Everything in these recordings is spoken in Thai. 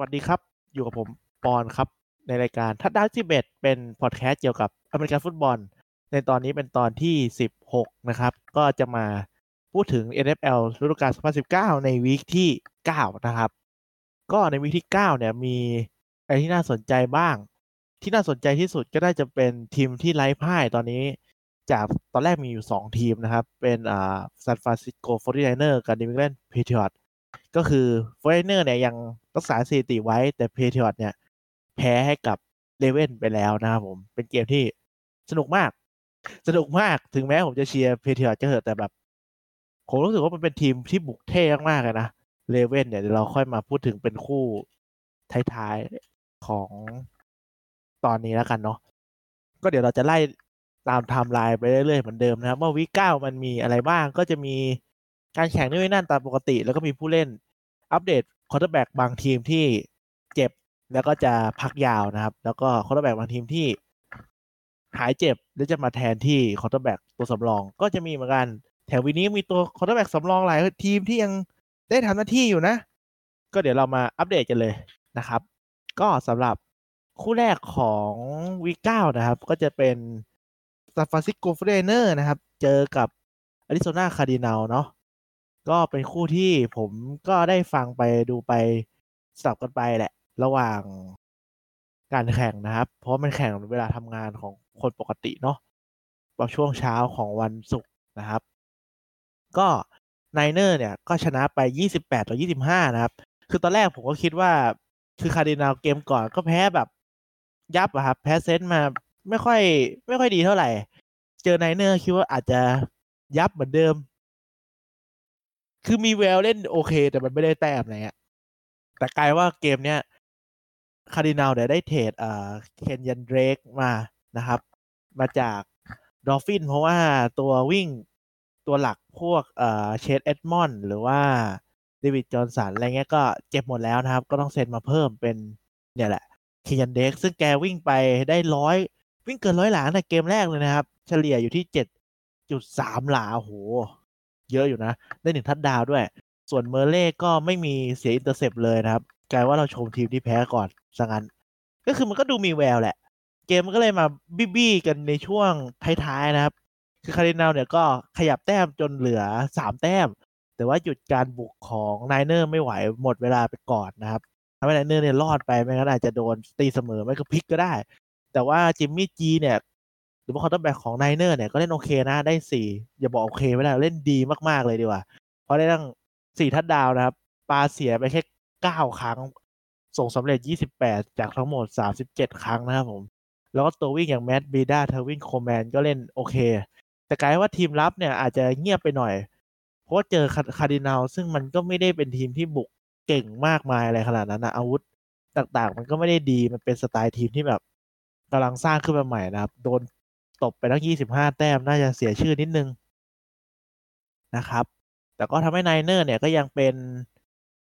สวัสดีครับ อยู่กับผมปอนครับ ในรายการทัดดาวที่เบ็ดเป็นพอดแคสต์เกี่ยวกับอเมริกันฟุตบอล ในตอนนี้เป็นตอนที่ 16 นะครับ ก็จะมาพูดถึง NFL ฤดูกาล 2019 ใน week ที่ 9 นะครับ ก็ใน week ที่ 9 เนี่ยมีอะไรที่น่าสนใจบ้าง ที่น่าสนใจที่สุดก็น่าจะเป็นทีมที่ไร้พ่ายตอนนี้ จากตอนแรกมีอยู่ 2 ทีมนะครับ เป็นอ่าซานฟรานซิสโก 49er กับ New England Patriots ก็คือฟอร์เนอร์เนี่ยยังรักษาสถิติไว้แต่ Patriots เนี่ย แพ้ให้กับ Ravens ไปแล้วนะครับผม เป็นเกมที่สนุกมาก สนุกมากถึงแม้ผมจะเชียร์ Patriots ซะเถอะแต่แบบผมรู้สึกว่ามันเป็นทีมที่บุกเท่มากเลยนะ Ravens เนี่ยเดี๋ยวเราค่อยมาพูดถึงเป็นคู่ท้ายๆของตอนนี้แล้วกันเนาะก็เดี๋ยวเราจะไล่ตามไทม์ไลน์ไปเรื่อยๆเหมือนเดิมนะครับเมื่อวีเก้ามันมีอะไรบ้างก็จะมี การแข่งนู่นนั่นตามปกติ แล้วก็มีผู้เล่นอัปเดต quarterback บางทีมที่เจ็บแล้วก็จะพักยาวนะครับ แล้วก็ quarterback บางทีมที่หายเจ็บแล้วจะมาแทนที่ quarterback ตัวสำรองก็จะมีเหมือนกัน แถว week นี้มีตัว quarterback สำรองหลายทีมที่ยังได้ทำหน้าที่อยู่นะ ก็เดี๋ยวเรามาอัปเดตกันเลยนะครับ ก็สำหรับคู่แรกของวีเก้านะครับ ก็จะเป็นSan Francisco 49ers นะครับ เจอกับ Arizona Cardinals เนาะ ก็เป็นคู่ที่ผมก็ได้ฟังไปดูไปสลับกันไปแหละ ระหว่างการแข่งนะครับ เพราะมันแข่งเวลาทำงานของคนปกติเนาะช่วงเช้าของวันศุกร์นะครับ ก็ Niners เนี่ยก็ชนะไป 28 ต่อ 25 นะครับ คือตอนแรกผมก็คิดว่าคือ Cardinals เกมก่อนก็แพ้แบบยับอะครับ แพ้ Saints มาไม่ค่อย ไม่ค่อยดีเท่าไหร่ เจอ Niners คิดว่าอาจจะยับเหมือนเดิม คือมีแววเล่นโอเค แต่มันไม่ได้แต้มอะไรเงี้ยแต่กลายว่าเกมเนี้ย Cardinals เนี่ยได้ trade เอา Kenyan Drake มานะครับ มาจาก Dolphins เพราะว่าตัววิ่งตัวหลักพวกเอ่อ Chase Edmonds หรือว่า David Johnson อะไรเงี้ยก็เจ็บหมดแล้วนะครับ ก็ต้องเซ็นมาเพิ่มเป็นเนี่ยแหละ Kenyan Drake ซึ่งแกวิ่งไปได้ร้อยวิ่งเกินร้อยหลาในเกมแรกเลยนะครับ เฉลี่ยอยู่ที่เจ็ดจุดสามหลาโห เยอะอยู่นะ ได้หนึ่งทัดดาวด้วย ส่วน Murray ก็ไม่มีเสีย intercept เลยนะครับ กลายว่าเราชมทีมที่แพ้ก่อนซะงั้น ก็คือมันก็ดูมีแววแหละ เกมมันก็เลยมาบี้บี้กันในช่วงท้ายๆนะครับ คือคารินาลเนี่ยก็ขยับแต้มจนเหลือสามแต้ม แต่ว่าหยุดการบุกของ Niner ไม่ไหวหมดเวลาไปก่อนนะครับทำให้ Niner เนี่ยรอดไปไม่งั้นอาจจะโดนตีเสมอไม่ก็พลิกก็ได้ แต่ว่า Jimmy G เนี่ย หรือว่า quarterback ของ Niner เนี่ยก็เล่นโอเคนะได้สี่อย่าบอกโอเคไม่ได้เล่นดีมากๆเลยดีกว่า เพราะได้ตั้งสี่ทัดดาวนะครับปาเสียไปแค่เก้าครั้ง ส่งสำเร็จ28จากทั้งหมด37ครั้งนะครับผม แล้วก็ตัววิ่งอย่าง Matt Breida Tevin Coleman ก็เล่นโอเค แต่กลายว่าทีมรับเนี่ยอาจจะเงียบไปหน่อย เพราะเจอคาร์ดินาลซึ่งมันก็ไม่ได้เป็นทีมที่บุกเก่งมากมายอะไรขนาดนั้นนะอาวุธต่างๆ มันก็ไม่ได้ดีมันเป็นสไตล์ทีมที่แบบกำลังสร้างขึ้นมาใหม่นะครับ โดน ตบไปทั้ง25แต้มน่าจะเสียชื่อนิดนึงนะครับ แต่ก็ทำให้ Niner เนี่ยก็ยังเป็น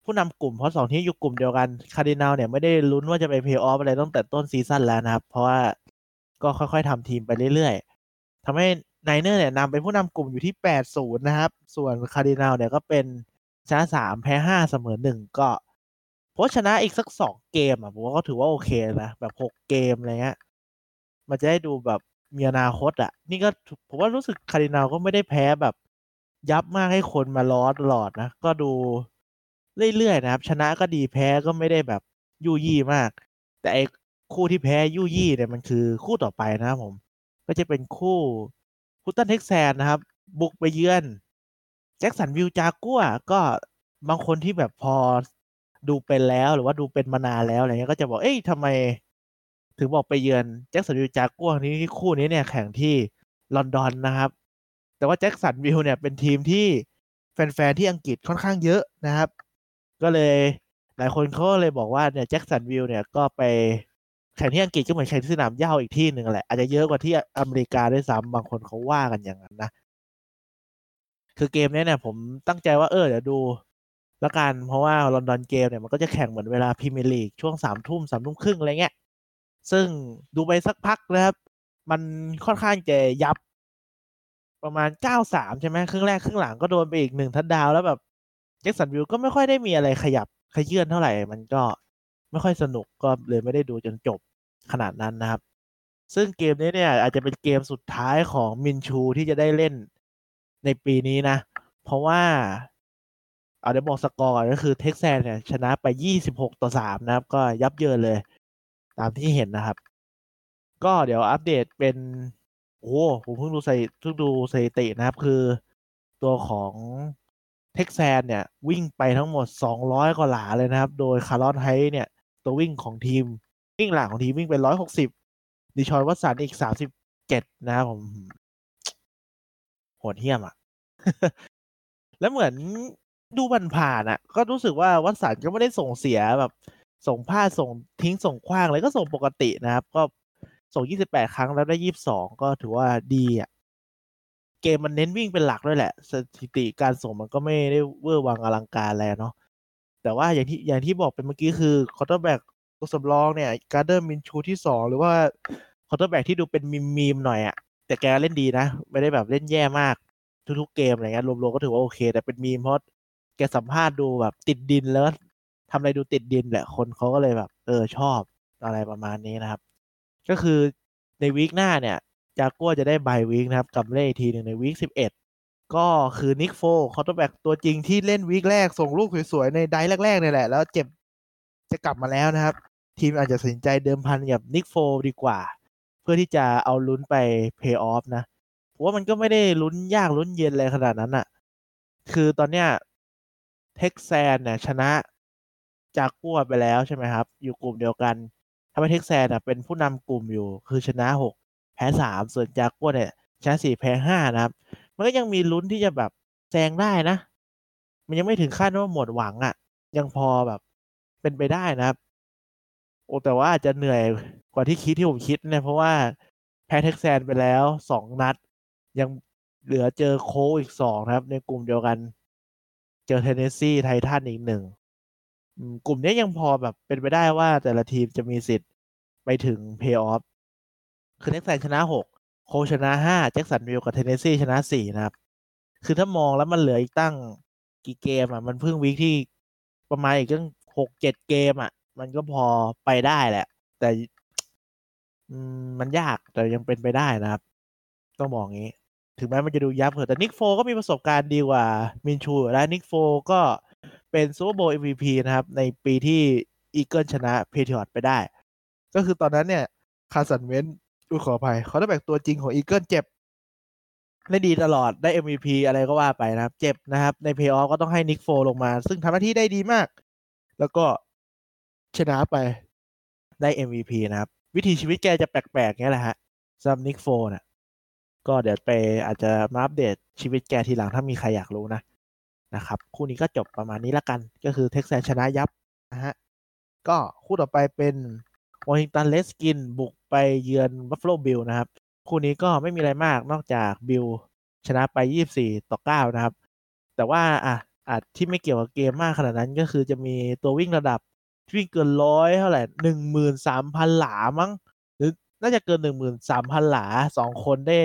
ผู้นำกลุ่มเพราะสองทีมอยู่กลุ่มเดียวกันคาร์ดินาลเนี่ยไม่ได้ลุ้นว่าจะไปเพย์ออฟอะไรตั้งแต่ต้น season แล้วนะครับ เพราะว่าก็ค่อยๆทำทีมไปเรื่อยๆทำให้ Niner เนี่ยนำเป็นผู้นำกลุ่มอยู่ที่8-0นะครับ ส่วนคาร์ดินาลเนี่ยก็เป็นชนะสามแพ้ห้าเสมอหนึ่งก็เพราะชนะอีกสักสองเกมอะผมว่าก็ถือว่าโอเคนะ แบบหกเกมอะไรเงี้ยมันจะได้ดูแบบ มีอนาคตอะ นี่ก็ผมว่ารู้สึกคารินาลก็ไม่ได้แพ้แบบ ยับมากให้คนมาล้อตลอดนะ ก็ดูเรื่อยๆนะครับ ชนะก็ดีแพ้ก็ไม่ได้แบบยู่ยี่มาก แต่ไอ้คู่ที่แพ้ยู่ยี่เนี่ยมันคือคู่ต่อไปนะครับผม ก็จะเป็นคู่พุตตันเท็กซัสนะครับ บุกไปเยือน แจ็คสันวิลจากัวก็บางคนที่แบบพอดูเป็นแล้วหรือว่าดูเป็นมานานแล้วอะไรเงี้ยก็จะบอกเอ้ยทำไม ถึงบอกไปเยือนแจ็คสันวิลจากัวนี้คู่นี้เนี่ยแข่งที่ลอนดอนนะครับ แต่ว่าแจ็คสันวิลเนี่ยเป็นทีมที่แฟนๆที่อังกฤษค่อนข้างเยอะนะครับ ก็เลยหลายคนเขาเลยบอกว่าเนี่ยแจ็คสันวิลเนี่ยก็ไปแข่งที่อังกฤษก็เหมือนแข่งที่สนามหญ้าอีกที่หนึ่งแหละอาจจะเยอะกว่าที่อเมริกาด้วยซ้ำบางคนเขาว่ากันอย่างนั้นนะคือเกมนี้เนี่ยผมตั้งใจว่าเออเดี๋ยวดูแล้วกันเพราะว่าลอนดอนเกมเนี่ยมันก็จะแข่งเหมือนเวลาพรีเมียร์ลีกช่วงสามทุ่มสามทุ่มครึ่งอะไรเงี้ย ซึ่งดูไปสักพักนะครับ มันค่อนข้างจะยับ ประมาณเก้าสามใช่ไหมครึ่งแรกครึ่งหลังก็โดนไปอีกหนึ่งทัดดาวแล้วแบบแจ็คสันวิลก็ไม่ค่อยได้มีอะไรขยับขยื่นเท่าไหร่ มันก็ไม่ค่อยสนุกก็เลยไม่ได้ดูจนจบขนาดนั้นนะครับ ซึ่งเกมนี้เนี่ย อาจจะเป็นเกมสุดท้ายของมินชูที่จะได้เล่นในปีนี้นะ เพราะว่าเอาได้บอกสกอร์ก็คือเท็กซัสเนี่ย ชนะไป 26 ต่อ 3 นะครับ ก็ยับเยินเลย ตามที่เห็นนะครับ ก็เดี๋ยวอัปเดตเป็นโอ้ผมเพิ่งดูใส่เพิ่งดูสถิตินะครับ คือตัวของเท็กซัสเนี่ย วิ่งไปทั้งหมด 200 กว่าหลาเลยนะครับ โดย Carlos Hyde เนี่ย ตัววิ่งของทีม วิ่งหลังของทีมวิ่งไป 160 Deshaun Watson อีก 37 นะครับผมโหดเหี้ยมอะ แล้วเหมือนดูมันผ่านอะ ก็รู้สึกว่าวัตสันก็ไม่ได้ส่งเสียแบบ ส่งพลาดส่งทิ้งส่งขว้างเลยก็ส่งปกตินะครับ ก็ส่ง 28 ครั้งแล้วได้ 22 ก็ถือว่าดีอะเกมมันเน้นวิ่งเป็นหลักด้วยแหละ สถิติการส่งมันก็ไม่ได้เวอร์วังอลังการอะไรเนาะแต่ว่าอย่างที่อย่างที่บอกไปเมื่อกี้คือ quarterback ตัวสำรองเนี่ย Gardner Minshew ที่สองหรือว่า quarterback ที่ดูเป็น meme meme หน่อยอะแต่แกเล่นดีนะ ไม่ได้แบบเล่นแย่มาก ทุกๆเกมอะไรเงี้ยรวมๆก็ถือว่าโอเค แต่เป็นมีมเพราะแกสัมภาษณ์ดูแบบติดดินแล้ว ทำอะไรดูติดดินแหละคนเขาก็เลยแบบ เออชอบอะไรประมาณนี้นะครับ ก็คือใน week หน้าเนี่ยจากัวจะได้ bye week นะครับกลับเล่นทีหนึ่งใน week สิบเอ็ดก็คือ Nick Foles quarterback ตัวจริงที่เล่น week แรกส่งลูกสวยๆ ในไดแรกๆนี่แหละ แล้วเจ็บจะกลับมาแล้วนะครับ ทีมอาจจะตัดสินใจเดิมพันกับ Nick Foles ดีกว่า เพื่อที่จะเอาลุ้นไปเพย์ออฟนะผมว่ามันก็ไม่ได้ลุ้นยากลุ้นเย็นอะไรขนาดนั้นอะคือตอนเนี้ยเท็กซัสเนี่ยชนะ จากกัวไปแล้วใช่ไหมครับ อยู่กลุ่มเดียวกันทำให้เท็กซัสเป็นผู้นำกลุ่มอยู่คือชนะหกแพ้สามส่วนจากกัวเนี่ยชนะสี่แพ้ห้านะครับ มันก็ยังมีลุ้นที่จะแบบแซงได้นะ มันยังไม่ถึงขั้นว่าหมดหวังอะ่ะ ยังพอแบบเป็นไปได้นะครับ โอ้แต่ว่าอาจจะเหนื่อยกว่าที่คิดที่ผมคิดเนี่ยเพราะว่าแพ้เท็กซัสไปแล้วสองนัด ยังเหลือเจอโคอีกสองนะครับ ในกลุ่มเดียวกัน เจอ Tennessee Titan อีกหนึ่ง กลุ่มนี้ยังพอแบบเป็นไปได้ว่าแต่ละทีมจะมีสิทธิ์ไปถึงเพย์ออฟคือเท็กซัสชนะหก Colt ชนะห้า Jacksonville กับ Tennessee ชนะสี่นะครับ คือถ้ามองแล้วมันเหลืออีกตั้งกี่เกมอะ มันเพิ่ง week ที่ประมาณอีกตั้งหกเจ็ดเกมอะ มันก็พอไปได้แหละ แต่มันยากแต่ยังเป็นไปได้นะครับ ต้องมองงี้ ถึงแม้มันจะดูยับเหอะแต่ Nick Foles ก็มีประสบการณ์ดีกว่า Minshew และ Nick Foles ก็ เป็น Super Bowl MVP นะครับ ในปีที่ Eagle ชนะ Patriot ไปได้ ก็คือตอนนั้นเนี่ย Carson Wentz ดูขออภัย quarterback ตัวจริงของ Eagle เจ็บได้ดีตลอดได้ MVP อะไรก็ว่าไปนะครับ เจ็บนะครับ ในเพย์ออฟก็ต้องให้ Nick Foles ลงมา ซึ่งทำหน้าที่ได้ดีมาก แล้วก็ชนะไปได้ MVP นะครับ วิถีชีวิตแกจะแปลกๆเงี้ยแหละฮะสำหรับ Nick Foles นะก็เดี๋ยวไปอาจจะมาอัปเดตชีวิตแกทีหลังถ้ามีใครอยากรู้นะ นะครับ คู่นี้ก็จบประมาณนี้ละกัน ก็คือเท็กซัสชนะยับนะฮะ ก็คู่ต่อไปเป็น Washington Redskin บุกไปเยือน Buffalo Bill นะครับ คู่นี้ก็ไม่มีอะไรมากนอกจากบิลชนะไป 24 ต่อ 9 นะครับ แต่ว่าอะอาจที่ไม่เกี่ยวกับเกมมากขนาดนั้นก็คือจะมีตัววิ่งระดับวิ่งเกินร้อยเท่าไหร่หนึ่งหมื่นสามพันหลามั้ง หรือน่าจะเกินหนึ่งหมื่นสามพันหลาสองคนได้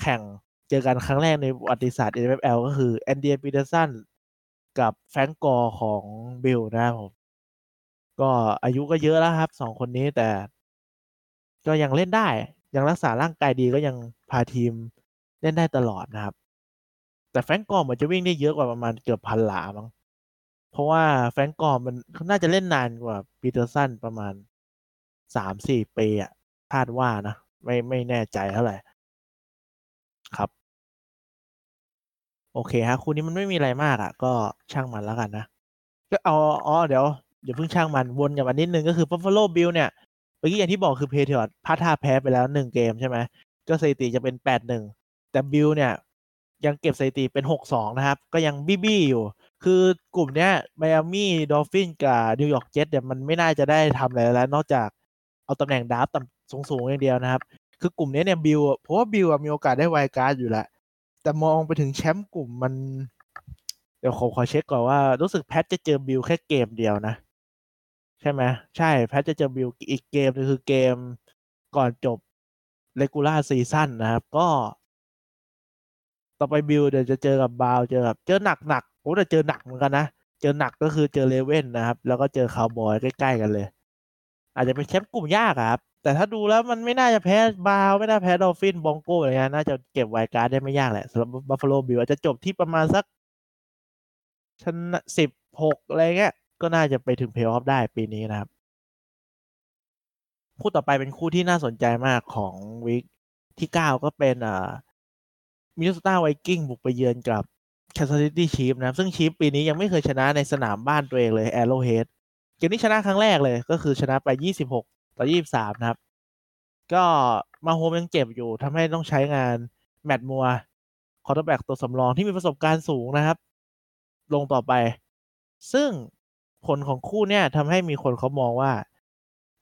แข่ง เจอกันครั้งแรกในประวัติศาสตร์ NFL ก็คือ Adrian Peterson กับ Frank Gore ของบิลนะครับผม ก็อายุก็เยอะแล้วครับสองคนนี้แต่ ก็ยังเล่นได้ ยังรักษาร่างกายดีก็ยังพาทีมเล่นได้ตลอดนะครับ แต่ Frank Gore เหมือนจะวิ่งได้เยอะกว่าประมาณเกือบพันหลามั้งเพราะว่า Frank Gore มันน่าจะเล่นนานกว่า Peterson ประมาณสามสี่ปีอะคาดว่านะ ไม่ไม่แน่ใจเท่าไหร่ ครับ โอเคฮะคู่นี้มันไม่มีอะไรมากอะ่ะ ก็ช่างมันแล้วกันนะ ก็เอาอ๋อเดี๋ยวอย่าเพิ่งช่างมันวนกับมันนิดนึงก็คือ Buffalo Bill เนี่ยเมื่อกี้อย่างที่บอกคือ Patriot พลาดท่าแพ้ไปแล้วหนึ่งเกมใช่ไหมก็สถิติจะเป็นแปดหนึ่งแต่บิลเนี่ย ยังเก็บสถิติเป็นหกสองนะครับ ก็ยังบี้บี้อยู่ คือกลุ่มเนี้ย Miami Dolphin กับ New York Jet เนี่ยมันไม่น่าจะได้ทำอะไรแล้ว นอกจากเอาตำแหน่ง draft ต่ำสูงๆอย่างเดียวนะครับ คือกลุ่มนี้เนี่ยบิลเพราะว่าบิลมีโอกาสได้ wild card อยู่แล้วแต่มองไปถึงแชมป์กลุ่มมัน เดี๋ยวขอขอเช็คก่อนว่ารู้สึก Pat จะเจอบิลแค่เกมเดียวนะ ใช่ไหมใช่ Pat จะเจอบิลอีกเกมนึงคือเกมก่อนจบ regular season นะครับ ก็ ต่อไปบิลเดี๋ยวจะเจอกับบาวเจอกับเจอหนักหนักโอ้แต่เจอหนักเหมือนกันนะเจอหนักก็คือเจอ Raven นะครับ แล้วก็เจอคาวบอยใกล้ๆกันเลย อาจจะเป็นแชมป์กลุ่มยากครับ แต่ถ้าดูแล้วมันไม่น่าจะแพ้บาวไม่น่าแพ้ Dolphin Bronco อะไรเงี้ยน่าจะเก็บ wild card ได้ไม่ยากแหละสำหรับ Buffalo Bill อาจจะจบที่ประมาณสักชนะสิบหกอะไรเงี้ยก็น่าจะไปถึงเพลย์ออฟได้ปีนี้นะครับ คู่ต่อไปเป็นคู่ที่น่าสนใจมากของ week ที่เก้าก็เป็นอ่ามิน n สตาไวกิ้งบุกไปเยือน Kansas City Chief นะซึ่ง Chief ปีนี้ยังไม่เคยชนะในสนามบ้านตัวเองเลย Arrowhead เกมนี้ชนะครั้งแรกเลยก็คือชนะไป 26 ต่อ23นะครับ ก็ Mahomes ยังเจ็บอยู่ทำให้ต้องใช้งานMatt Moore quarterback ตัวสำรองที่มีประสบการณ์สูงนะครับ ลงต่อไป ซึ่งผลของคู่เนี่ยทำให้มีคนเขามองว่า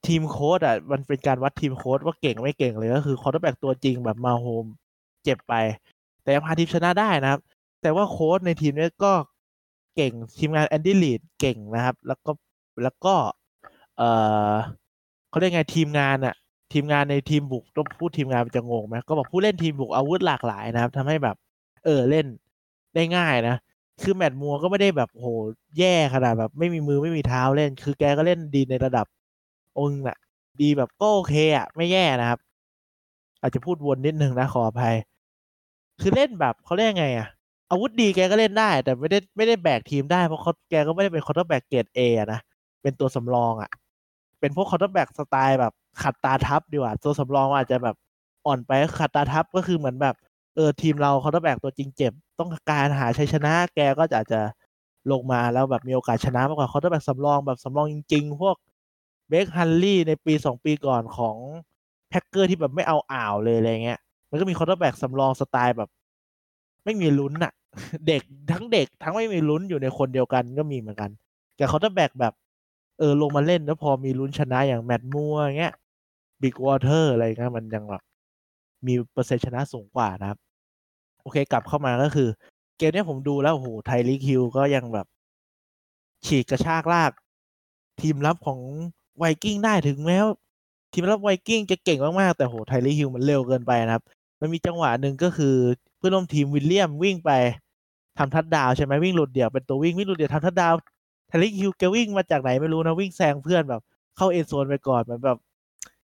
ทีมโค้ชอะมันเป็นการวัดทีมโค้ชว่าเก่งไม่เก่งเลยก็คือ quarterback ตัวจริงแบบ Mahomes เจ็บไป แต่ยังพาทีมชนะได้นะครับ แต่ว่าโค้ชในทีมนี้ก็เก่งทีมงาน Andy Reid เก่งนะครับ แล้วก็แล้วก็ เอ่อ เขาเรียกไงทีมงานอะทีมงานในทีมบุกต้องพูดทีมงานจะงงไหมก็บอกผู้เล่นทีมบุกอาวุธหลากหลายนะครับทำให้แบบ เออเล่นได้ง่ายนะคือแมตต์มัวก็ไม่ได้แบบโหแย่ขนาดแบบ ไม่มีมือไม่มีเท้าเล่น คือแกก็เล่นดีในระดับองค์น่ะ ดีแบบก็โอเคอะไม่แย่นะครับ อาจจะพูดวนนิดนึงนะขออภัย คือเล่นแบบเขาเรียกไงอะอาวุธดีแกก็เล่นได้ แต่ไม่ได้ไม่ได้แบกทีมได้เพราะเขาแกก็ไม่ได้เป็นคอร์เตอร์แบกเกรดเอนะเป็นตัวสำรองอะ่ะ เป็นพวก quarterback สไตล์แบบขัดตาทับดีกว่า ตัวสำรองอาจจะแบบอ่อนไปขัดตาทับก็คือเหมือนแบบเออทีมเรา quarterback ตัวจริงเจ็บ ต้องการหาชัยชนะแกก็จะอาจจะลงมาแล้วแบบมีโอกาสชนะมากกว่า quarterback สำรองแบบสำรองจริง ๆ พวก Brett Hundley ในปีสองปีก่อนของ Packer ที่แบบไม่เอาอ่าวเลยอะไรเงี้ย มันก็มี quarterback สำรองสไตล์แบบ ไม่มีลุ้นอะเด็กทั้งเด็กทั้งไม่มีลุ้นอยู่ในคนเดียวกันก็มีเหมือนกัน แต่เขาจะแบกแบบ เออลงมาเล่นแล้วพอมีลุ้นชนะอย่าง Matt Moore เงี้ย Bridgewater อะไรเงี้ยมันยังแบบมีเปอร์เซ็นต์ชนะสูงกว่านะครับ โอเคกลับเข้ามาก็คือ เกมนี้ผมดูแล้วโห Tyreek Hill ก็ยังแบบ ฉีกกระชากลาก ทีมรับของไวกิ้งได้ถึงแม้ทีมรับไวกิ้งจะเก่งมาก ๆ แต่โห Tyreek Hill มันเร็วเกินไปนะครับ มันมีจังหวะหนึ่งก็คือเพื่อนร่วมทีม Williams วิ่งไปทำทัดดาวใช่ไหมวิ่งหลุดเดี่ยวเป็นตัววิ่งวิ่งหลุดเดี่ยวทำทัดดาว Tyreek Hill แกวิ่งมาจากไหนไม่รู้นะวิ่งแซงเพื่อนแบบ เข้า end zone ไปก่อนมันแบบ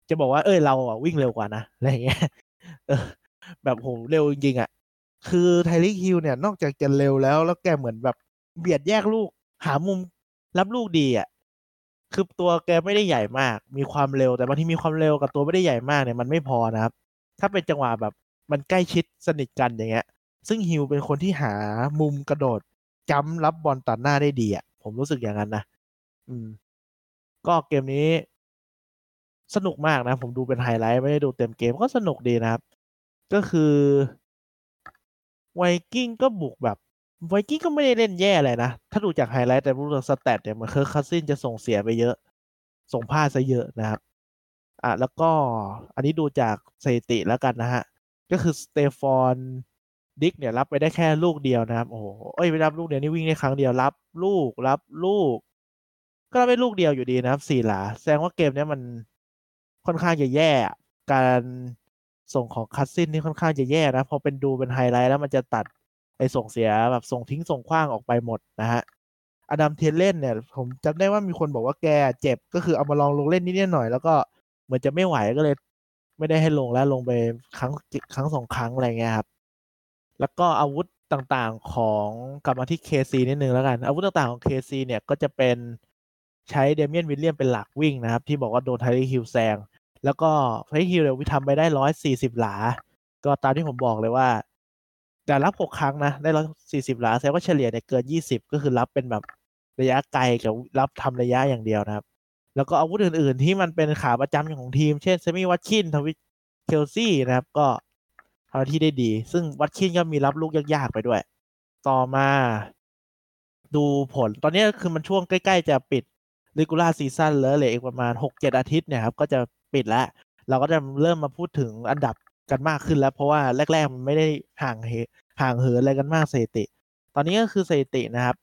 จะบอกว่าเอ้ยเราอะวิ่งเร็วกว่านะอะไรเงี้ยแบบโหเร็วจริงๆอะ คือ Tyreek Hill เนี่ยนอกจากจะเร็วแล้ว แล้วแกเหมือนแบบเบียดแยกลูก หามุมรับลูกดีอะคือตัวแกไม่ได้ใหญ่มาก มีความเร็วแต่บางทีมีความเร็วกับตัวไม่ได้ใหญ่มากเนี่ยมันไม่พอนะครับ ถ้าเป็นจังหวะแบบมันใกล้ชิดสนิทกันอย่างเงี้ย ซึ่งฮิวเป็นคนที่หามุมกระโดดจ้ำรับบอลตัดหน้าได้ดีอะ ผมรู้สึกอย่างนั้นนะอืม ก็เกมนี้สนุกมากนะ ผมดูเป็นไฮไลท์ ไม่ได้ดูเต็มเกมก็สนุกดีนะครับ ก็คือไวกิ้งก็บุกแบบไวกิ้งก็ไม่ได้เล่นแย่เลยนะ ถ้าดูจากไฮไลท์แต่รู้จาก stat เนี่ยมันเคือ Cousins จะส่งเสียไปเยอะ ส่งพลาดซะเยอะนะครับ อะแล้วก็อันนี้ดูจากสถิติแล้วกันนะฮะ ก็คือ Stefon Diggs เนี่ยรับไปได้แค่ลูกเดียวนะครับ โอ้โหเอ้ยไปรับลูกเดียวนี่วิ่งได้ครั้งเดียวรับลูกรับลูก ก็รับไปลูกเดียวอยู่ดีนะครับสี่หลา แสดงว่าเกมนี้มันค่อนข้างจะแย่การส่งของ Cousins นี่ค่อนข้างจะแย่นะพอเป็นดูเป็นไฮไลท์แล้วมันจะตัดไอส่งเสียแบบส่งทิ้งส่งขว้างออกไปหมดนะฮะAdam Thielen เนี่ย ผมจำได้ว่ามีคนบอกว่าแกเจ็บก็คือเอามาลองลงเล่นนิดหน่อย แล้วก็เหมือนจะไม่ไหวก็เลย ไม่ได้ให้ลงแล้วลงไปครั้งครั้งสองครั้งอะไรเงี้ยครับ แล้วก็อาวุธต่างๆของกลับมาที่ KC นิดนึงแล้วกัน อาวุธต่างๆของ KC เนี่ยก็จะเป็นใช้ Damien Williams เป็นหลักวิ่งนะครับ ที่บอกว่าโดน Tyreek Hill แซง แล้วก็ Tyreek Hill เนี่ยวิทำไปได้ร้อยสี่สิบหลา ก็ตามที่ผมบอกเลยว่า แต่รับหกครั้งนะ ได้ร้อยสี่สิบหลาแสดงว่าเฉลี่ยเนี่ยเกินยี่สิบก็คือรับเป็นแบบระยะไกลกับรับทำระยะอย่างเดียวนะครับ แล้วก็อาวุธอื่นๆ ที่มันเป็นขาประจำของทีม เช่น Sammy Watkins Travis Kelce นะครับ ก็ ทำที่ได้ดี ซึ่ง Watkins ก็มีรับลูกยากๆไปด้วย ต่อมาดูผล ตอนนี้คือมันช่วงใกล้ๆจะปิด regular season แล้วเลยอีกประมาณหกเจ็ดอาทิตย์เนี่ยครับ ก็จะปิดแล้ว เราก็จะเริ่มมาพูดถึงอันดับกันมากขึ้นแล้ว เพราะว่าแรก ๆ มันไม่ได้ห่างเหห่างเหินอะไรกันมากสถิติ ตอนนี้ก็คือสถิตินะครับ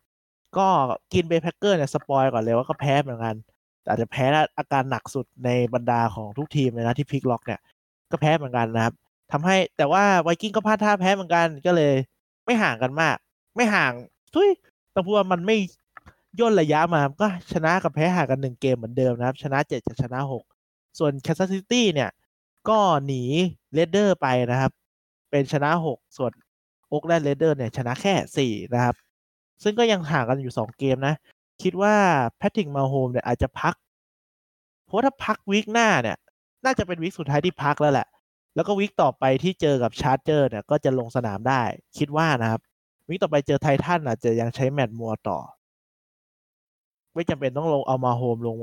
ก็ Green Bay Packers เนี่ย spoil ก่อนเลยว่าก็แพ้เหมือนกันแต่จะแพ้อาการหนักสุดในบรรดาของทุกทีมเลยนะที่พลิกล็อกเนี่ย ก็แพ้เหมือนกันนะครับ ทำให้แต่ว่า Vikings ก็พลาดท่าแพ้เหมือนกันก็เลย ไม่ห่างกันมาก ไม่ห่างทุยต้องพูดว่ามันไม่ย่นระยะมาก็ชนะกับแพ้ห่างกันหนึ่งเกมเหมือนเดิมนะครับ ชนะเจ็ดกับชนะหกส่วน Kansas City เนี่ย ก็หนี Raiders ไปนะครับ เป็นชนะหกส่วน Oakland Raiders เนี่ย ชนะแค่สี่นะครับ ซึ่งก็ยังห่างกันอยู่สองเกมนะ คิดว่า Patrick Mahomes เนี่ยอาจจะพัก เพราะถ้าพัก week หน้าเนี่ย น่าจะเป็น week สุดท้ายที่พักแล้วแหละ แล้วก็ week ต่อไปที่เจอกับ Chargers เนี่ยก็จะลงสนามได้ คิดว่านะครับweek ต่อไปเจอ Titans อาจจะยังใช้ Matt Moore ต่อ ไม่จำเป็นต้องลงเอา Mahomes ลง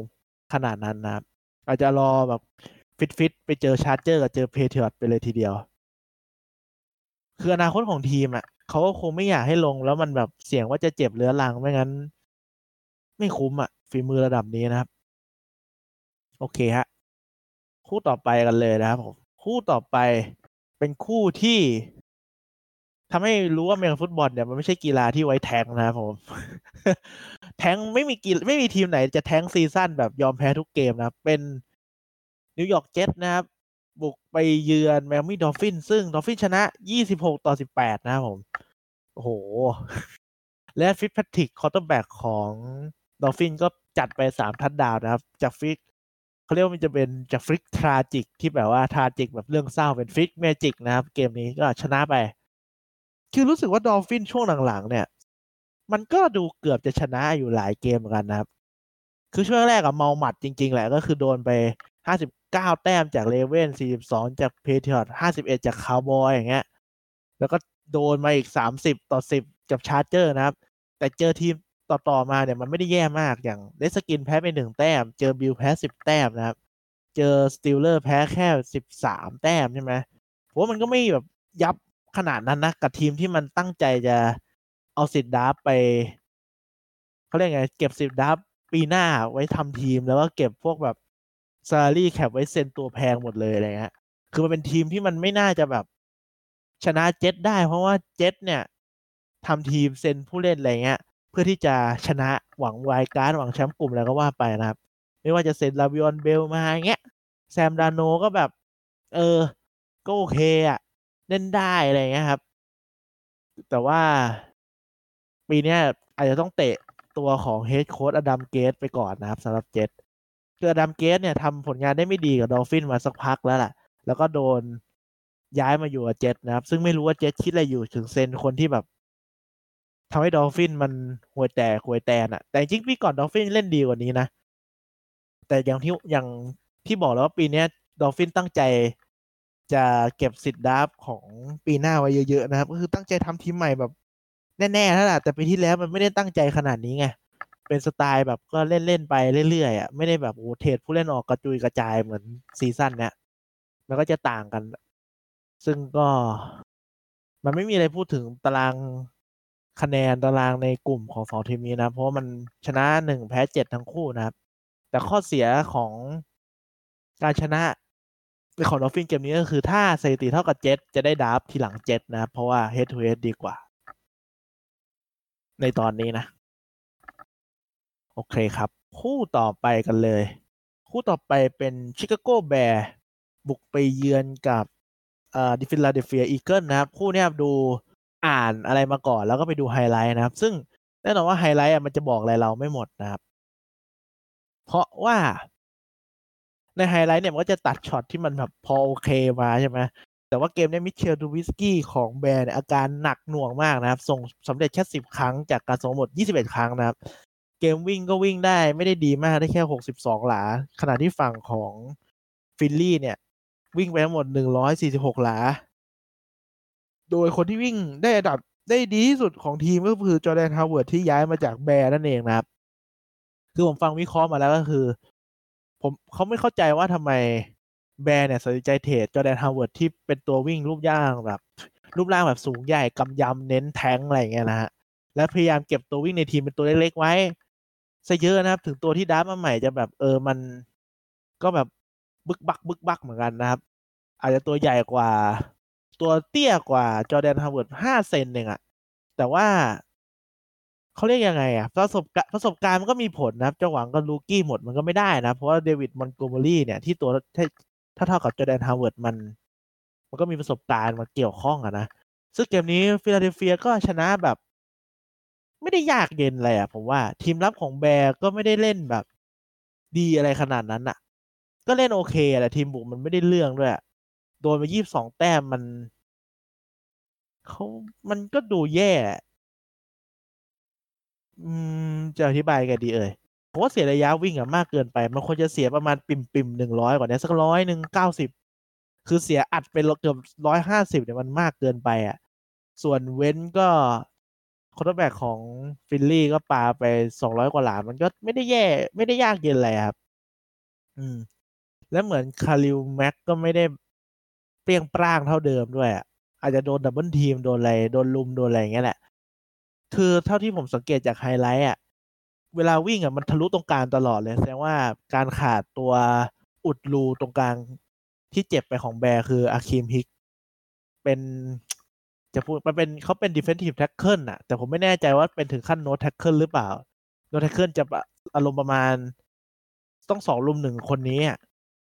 ขนาดนั้นนะครับ อาจจะรอแบบฟิตฟิตไปเจอ Chargers กับเจอ Patriots ไปเลยทีเดียว คืออนาคตของทีมอะเขาก็คงไม่อยากให้ลงแล้วมันแบบเสี่ยงว่าจะเจ็บเรื้อรังไม่งั้น ไม่คุ้มอะฝีมือระดับนี้นะครับ โอเคฮะ คู่ต่อไปกันเลยนะครับผม คู่ต่อไปเป็นคู่ที่ทำให้รู้ว่าอเมริกันฟุตบอลเนี่ยมันไม่ใช่กีฬาที่ไว้แทงนะครับผม แทงไม่มีกีไม่มีทีมไหนจะแทง season แบบยอมแพ้ทุกเกมนะครับเป็น New York Jets นะครับ บุกไปเยือน Miami Dolphins ซึ่ง Dolphins ชนะ 26 ต่อ 18 นะครับผม โอ้โห และ Fitzpatrick quarterback ของ Dolphins ก็จัดไป 3 ทัดดาวนะครับ จากฟิก เขาเรียกว่ามันจะเป็นจาก Fitz tragic ที่แบบว่า tragic แบบเรื่องเศร้าเป็นฟิกเมจิกนะครับ เกมนี้ก็ชนะไป คือรู้สึกว่า Dolphins ช่วงหลังๆ เนี่ย มันก็ดูเกือบจะชนะอยู่หลายเกมเหมือนกันนะครับ คือช่วงแรกอะเมาหมัดจริง ๆ แหละก็คือโดนไป59แต้มจาก Ravens 42จาก Patriots 51จากคาวบอยอย่างเงี้ย แล้วก็โดนมาอีก30ต่อ10กับ Chargers นะครับ แต่เจอทีม ต่อๆมาเนี่ยมันไม่ได้แย่มากอย่าง Redskins แพ้ไปหนึ่งแต้ม เจอ Bills แพ้สิบแต้มนะครับ เจอ Steelers แพ้แค่สิบสามแต้มใช่ไหมผมว่ามันก็ไม่แบบยับขนาดนั้นนะ กับทีมที่มันตั้งใจจะเอาสิทธิ์ draft ไปเขาเรียกไง เก็บสิทธิ์ draft ปีหน้าไว้ทำทีมแล้วก็เก็บพวกแบบ salary cap ไว้เซ็นตัวแพงหมดเลยอะไรเงี้ยคือมันเป็นทีมที่มันไม่น่าจะแบบชนะเจ็ตได้ เพราะว่าเจ็ตเนี่ยทำทีมเซ็นผู้เล่นอะไรเงี้ย เพื่อที่จะชนะหวัง wild card หวังแชมป์กลุ่มอะไรก็ว่าไปนะครับ ไม่ว่าจะเซ็น Le'Veon Bell มาอย่างเงี้ย Sam Darnold ก็แบบ เออ ก็โอเคอะเล่นได้อะไรเงี้ยครับ แต่ว่าปีนี้อาจจะต้องเตะตัวของ head coach Adam Gase ไปก่อนนะครับสำหรับเจ็ตคือ Adam Gase เนี่ยทำผลงานได้ไม่ดีกับ Dolphins มาสักพักแล้วแหละแล้วก็โดนย้ายมาอยู่กับเจ็ตนะครับ ซึ่งไม่รู้ว่าเจ็ตคิดอะไรอยู่ถึงเซ็นคนที่แบบ ทำให้ Dolphins มันห่วยแตกห่วยแตนอะแต่จริงปีก่อน Dolphins เล่นดีกว่านี้นะ แต่อย่างที่อย่างที่บอกแล้วว่าปีนี้ Dolphins ตั้งใจจะเก็บสิทธิ์ draft ของปีหน้าไว้เยอะๆนะครับ ก็คือตั้งใจทำทีมใหม่แบบแน่ๆแล้วแหละแต่ปีที่แล้วมันไม่ได้ตั้งใจขนาดนี้ไงเป็นสไตล์แบบก็เล่นๆไปเรื่อยๆอะไม่ได้แบบโอ้ trade ผู้เล่นออกกระจุยกระจายเหมือนซีซั่นเนี้ยมันก็จะต่างกัน ซึ่งก็มันไม่มีอะไรพูดถึงตาราง คะแนนตารางในกลุ่มของสองทีมนี้นะ เพราะว่ามันชนะหนึ่งแพ้เจ็ดทั้งคู่นะครับ แต่ข้อเสียของการชนะในของดอฟฟินเกมนี้ก็คือถ้าสถิติเท่ากับเจ็ตจะได้ดับทีหลังเจ็ตนะครับ เพราะว่า head to head ดีกว่า ในตอนนี้นะ โอเคครับ คู่ต่อไปกันเลย คู่ต่อไปเป็น Chicago Bears บุกไปเยือนกับเอ่อ the Philadelphia Eagles นะครับ คู่นี้ดู อ่านอะไรมาก่อนแล้วก็ไปดูไฮไลท์นะครับ ซึ่งแน่นอนว่าไฮไลท์อะมันจะบอกอะไรเราไม่หมดนะครับ เพราะว่าในไฮไลท์เนี่ยมันก็จะตัดช็อตที่มันแบบพอโอเคมาใช่ไหมแต่ว่าเกมนี้ Mitchell Trubisky ของ Bears อาการหนักหน่วงมากนะครับ ส่งสำเร็จแค่สิบครั้งจากการส่งหมดยี่สิบเอ็ดครั้งนะครับ เกมวิ่งก็วิ่งได้ไม่ได้ดีมากได้แค่หกสิบสองหลา ขณะที่ฝั่งของ Philly เนี่ย วิ่งไปทั้งหมดหนึ่งร้อยสี่สิบหกหลา โดยคนที่วิ่งได้อันดับได้ดีที่สุดของทีมก็คือ Jordan Howard ที่ย้ายมาจาก Bears นั่นเองนะครับ คือผมฟังวิเคราะห์มาแล้วก็คือ ผมเขาไม่เข้าใจว่าทำไม Bears เนี่ยสนใจ trade Jordan Howard ที่เป็นตัววิ่งรูปร่างแบบ รูปร่างแบบสูงใหญ่กำยำเน้นแทงอะไรอย่างเงี้ยนะฮะและพยายามเก็บตัววิ่งในทีมเป็นตัวเล็กๆไว้ซะเยอะนะครับ ถึงตัวที่ draft มาใหม่จะแบบเออมันก็แบบบึกบักบึกบักเหมือนกันนะครับ อาจจะตัวใหญ่กว่า ตัวเตี้ยกว่า Jordan Howard ห้าเซนเองอะแต่ว่าเขาเรียกยังไงอะประสบการณ์ประสบการณ์มันก็มีผลนะครับจะหวังกับ rookie หมดมันก็ไม่ได้นะ เพราะว่า David Montgomery เนี่ยที่ตัวถ้าเท่ากับ Jordan Howard มัน มันก็มีประสบการณ์มาเกี่ยวข้องอะนะ ซึ่งเกมนี้ Philadelphia ก็ชนะแบบ ไม่ได้ยากเย็นอะไรอะผมว่าทีมรับของ Bears ก็ไม่ได้เล่นแบบ ดีอะไรขนาดนั้นอะก็เล่นโอเคแหละทีมบุกมันไม่ได้เรื่องด้วย โดนไปยี่สิบสองแต้มมันเขามันก็ดูแย่ อืม จะอธิบายกันดีเอ่ยผมว่าเสียระยะวิ่งอะมากเกินไป มันควรจะเสียประมาณปิ่มปิมหนึ่งร้อยกว่านี้สักร้อยหนึ่งเก้าสิบคือเสียอัดไปเกือบร้อยห้าสิบเนี่ยมันมากเกินไปอะส่วน Wentz ก็ quarterback ของ Philly ก็ปาไปสองร้อยกว่าหลามันก็ไม่ได้แย่ ไม่ได้ยากเย็นอะไรครับ อืม แล้วเหมือน Khalil Mack ก็ไม่ได้ เปรี้ยงปร้างเท่าเดิมด้วยอะอาจจะโดน double team โดนอะไรโดนรุมโดนอะไรอย่างเงี้ยแหละ คือเท่าที่ผมสังเกตจากไฮไลท์อะเวลาวิ่งอะมันทะลุตรงกลางตลอดเลยแสดงว่าการขาดตัวอุดรูตรงกลางที่เจ็บไปของแบร์คืออาคิมฮิกเป็นจะพูดมันเป็นเขาเป็น defensive tackle น่ะ แต่ผมไม่แน่ใจว่าเป็นถึงขั้น no tackle หรือเปล่า no tackle จะอารมณ์ประมาณ ต้องสองลุมหนึ่งคนนี้อะ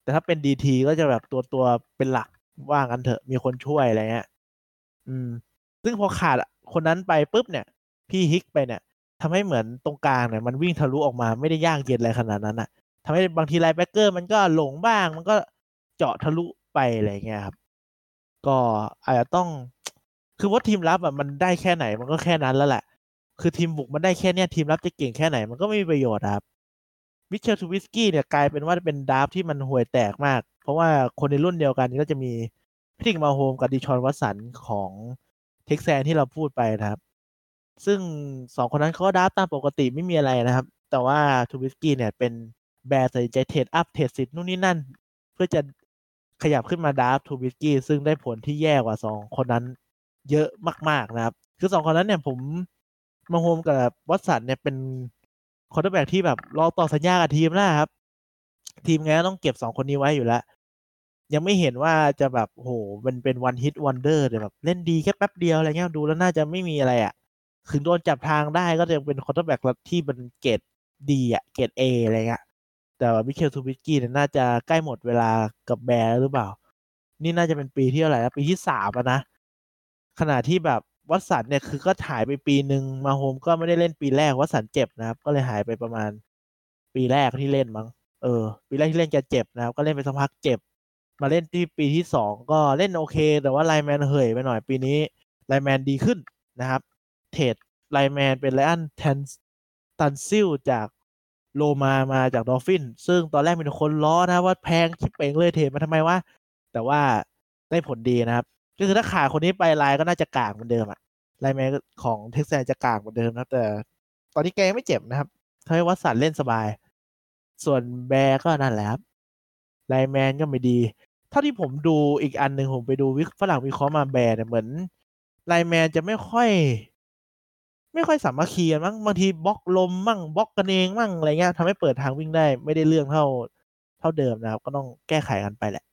แต่ถ้าเป็น DT ก็จะแบบตัวตัวเป็นหลัก ว่างั้นเถอะมีคนช่วยอะไรเงี้ยอืม ซึ่งพอขาดคนนั้นไปปุ๊บเนี่ย พี่ Hicks ไปเนี่ยทำให้เหมือนตรงกลางเนี่ยมันวิ่งทะลุออกมาไม่ได้ยากเย็นอะไรขนาดนั้นอะทำให้บางที linebacker มันก็หลงบ้าง มันก็เจาะทะลุไปอะไรเงี้ยครับ ก็อาจจะต้อง คือว่าทีมรับอะมันได้แค่ไหนมันก็แค่นั้นแล้วแหละ คือทีมบุกมันได้แค่เนี้ยทีมรับจะเก่งแค่ไหนมันก็ไม่มีประโยชน์ครับ Mitchell Trubisky เนี่ยกลายเป็นว่าเป็น draft ที่มันห่วยแตกมาก เพราะว่าคนในรุ่นเดียวกันก็จะมี Patrick Mahomes กับ Deshaun Watson ของ Texans ที่เราพูดไปนะครับ ซึ่งสองคนนั้นเขาก็ draft ตามปกติไม่มีอะไรนะครับ แต่ว่า Trubisky เนี่ยเป็น Bears ใส่ใจ trade up เทรดสิทธิ์นู่นนี่นั่น เพื่อจะขยับขึ้นมา draft Trubisky ซึ่งได้ผลที่แย่กว่าสองคนนั้นเยอะมาก ๆนะครับ คือสองคนนั้นเนี่ยผม Mahomes กับวัตสันเนี่ยเป็น quarterback ที่แบบรอต่อสัญญากับทีมแล้วครับ ทีมไงต้องเก็บสองคนนี้ไว้อยู่แล้วยังไม่เห็นว่าจะแบบโหมันเป็น one hit wonder เลยแบบเล่นดีแค่แป๊บเดียวอะไรเงี้ยดูแล้วน่าจะไม่มีอะไรอะ่ะถึงโดนจับทางได้ก็จะเป็น quarterback ที่เป็นเกรดดีอะเกรด A อะไรเงี้ยแต่ว่า Mitchell Trubisky เนี่ยน่าจะใกล้หมดเวลากับ Bears หรือเปล่า นี่น่าจะเป็นปีที่เท่าไหร่แล้วปีที่สามนะ ขณะที่แบบวัตสันเนี่ยคือก็หายไปปีหนึ่ง Mahomes ก็ไม่ได้เล่นปีแรกวัตสันเจ็บนะครับ ก็เลยหายไปประมาณปีแรกที่เล่นมั้ง เออ ปีแรกที่เล่นแกเจ็บนะครับ ก็เล่นไปสักพักเจ็บ มาเล่นที่ปีที่สองก็เล่นโอเค แต่ว่า lineman เห่ยไปหน่อยปีนี้ lineman ดีขึ้นนะครับ เทรด lineman เป็น Ryan แทน Tunsil จากโลมามาจาก Dolphins ซึ่งตอนแรกมีคนล้อนะว่าแพงคิดเป่งเลยเทรดมาทำไมวะแต่ว่าได้ผลดีนะครับ ก็คือถ้าขาดคนนี้ไปไลก็น่าจะกากเหมือนเดิมอะ linemanของ Texans จะกากเหมือนเดิมนะแต่ ตอนนี้แกไม่เจ็บนะครับทำให้วัตสันเล่นสบาย ส่วน Bears ก็นั่นแหละครับ lineman ก็ไม่ดี เท่าที่ผมดูอีกอันหนึ่งผมไปดูวิฝรั่งวิเคราะห์มา Bears เนี่ยเหมือน lineman จะไม่ค่อย ไม่ค่อยสามัคคีกันมั้งบางทีบล็อกลมมั่งบล็อกกันเองมั่งอะไรเงี้ยทำให้เปิดทางวิ่งได้ ไม่ได้เรื่องเท่าเท่าเดิมนะครับ ก็ต้องแก้ไขกันไปแหละ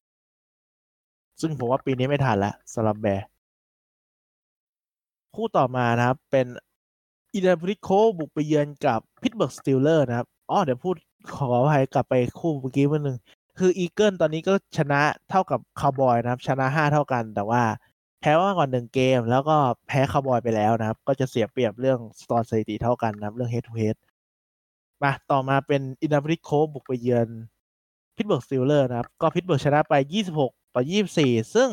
ซึ่งผมว่าปีนี้ไม่ทันแล้วสำหรับแบร์คู่ต่อมานะครับ เป็นอินเดบริโคบุกไปเยือนกับพิตเบิร์กสติลเลอร์นะครับอ๋อเดี๋ยวพูด ขออภัยกลับไปคู่เมื่อกี้วันหนึ่งคืออีเกิลตอนนี้ก็ชนะเท่ากับคาวบอยนะครับ ชนะห้าเท่ากัน แต่ว่าแพ้ว่าก่อนหนึ่งเกม แล้วก็แพ้คาวบอยไปแล้วนะครับ ก็จะเสียเปรียบเรื่องสตอร์สถิติเท่ากันนะครับ เรื่องเฮดทูเฮดมาต่อมาเป็นอินดาบริโคบุกไปเยือนPittsburgh Steelers นะครับ ก็ Pittsburgh ชนะไป26ต่อ24ซึ่ง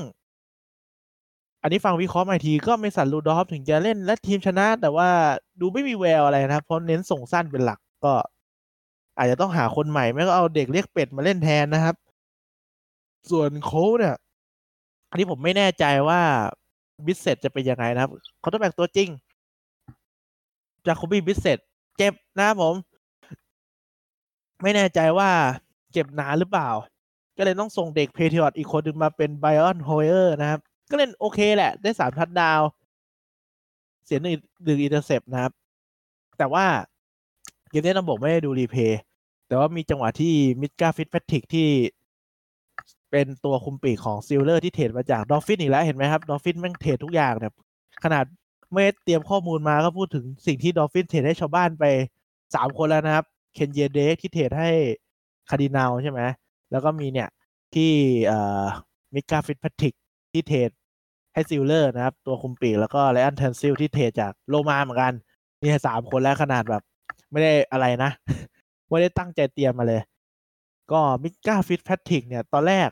อันนี้ฟังวิเคราะห์มาทีก็ Mason Rudolph ถึงจะเล่นและทีมชนะ แต่ว่าดูไม่มีแววอะไรนะครับ เพราะเน้นส่งสั้นเป็นหลักก็ อาจจะต้องหาคนใหม่ไม่ก็เอาเด็กเรียกเป็ดมาเล่นแทนนะครับ ส่วนโค้เนี่ยอันนี้ผมไม่แน่ใจว่าบิสเซตจะเป็นยังไงนะครับ quarterback ตัวจริง จากคูบี้ Brissettเจ็บนะครับผม ไม่แน่ใจว่าเจ็บหนักหรือเปล่า ก็เลยต้องส่งเด็ก Patriots อีกคนหนึ่งมาเป็น Brian Hoyer นะครับ ก็เล่นโอเคแหละ ได้สามทัดดาว เสียหนึ่งหนึ่ง intercept นะครับ แต่ว่า มนี้ต้องบอกไม่ได้ดู replay แต่ว่ามีจังหวะที่ Minkah Fitzpatrick ที่ เป็นตัวคุมปีกของ Steelers ที่เทรดมาจาก Dolphins อีกแล้วเห็นไหมครับ Dolphins แม่งเทรดทุกอย่างเนี่ยขนาดไม่เตรียมข้อมูลมาก็พูดถึงสิ่งที่ Dolphins เทรดให้ชาวบ้านไปสามคนแล้วนะครับ Kenyan Drake ที่เทรดให้ Cardinals ใช่ไหมแล้วก็มีเนี่ยที่ Minkah Fitzpatrick ที่เทรดให้ Steelers นะครับ ตัวคุมปีกแล้วก็ Ryan Tunsil ที่เทรดจากโลมาเหมือนกันนี่สามคนแล้วขนาดแบบ ไม่ได้อะไรนะ ไม่ได้ตั้งใจเตรียมมาเลย ก็ Minkah Fitzpatrick เนี่ย ตอนแรก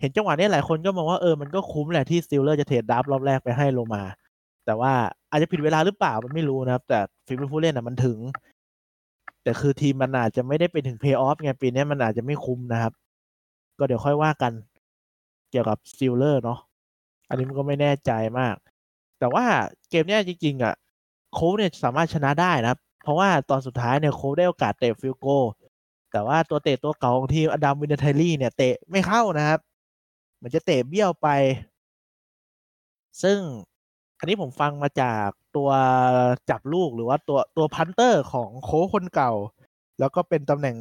เห็นจังหวะนี้หลายคนก็มองว่าเออมันก็คุ้มแหละที่ Steelers จะเทรด draft รอบแรกไปให้โลมา แต่ว่าอาจจะผิดเวลาหรือเปล่ามันไม่รู้นะครับ แต่ฝีมือผู้เล่นอะมันถึง แต่คือทีมมันอาจจะไม่ได้ไปถึงเพย์ออฟไงปีนี้มันอาจจะไม่คุ้มนะครับ ก็เดี๋ยวค่อยว่ากัน เกี่ยวกับ Steelers เนาะอันนี้มันก็ไม่แน่ใจมาก แต่ว่าเกมเนี้ยจริงๆอะ Colts เนี่ยสามารถชนะได้นะครับ เพราะว่าตอนสุดท้ายเนี่ย Colts ได้โอกาสเตะ field goal แต่ว่าตัวเตะตัวเก่าของทีม Adam Vinatieri เนี่ยเตะไม่เข้านะครับเหมือนจะเตะเบี้ยวไป ซึ่งอันนี้ผมฟังมาจากตัวจับลูกหรือว่าตัวตัว punter ของ Colts คนเก่า แล้วก็เป็นตำแหน่ง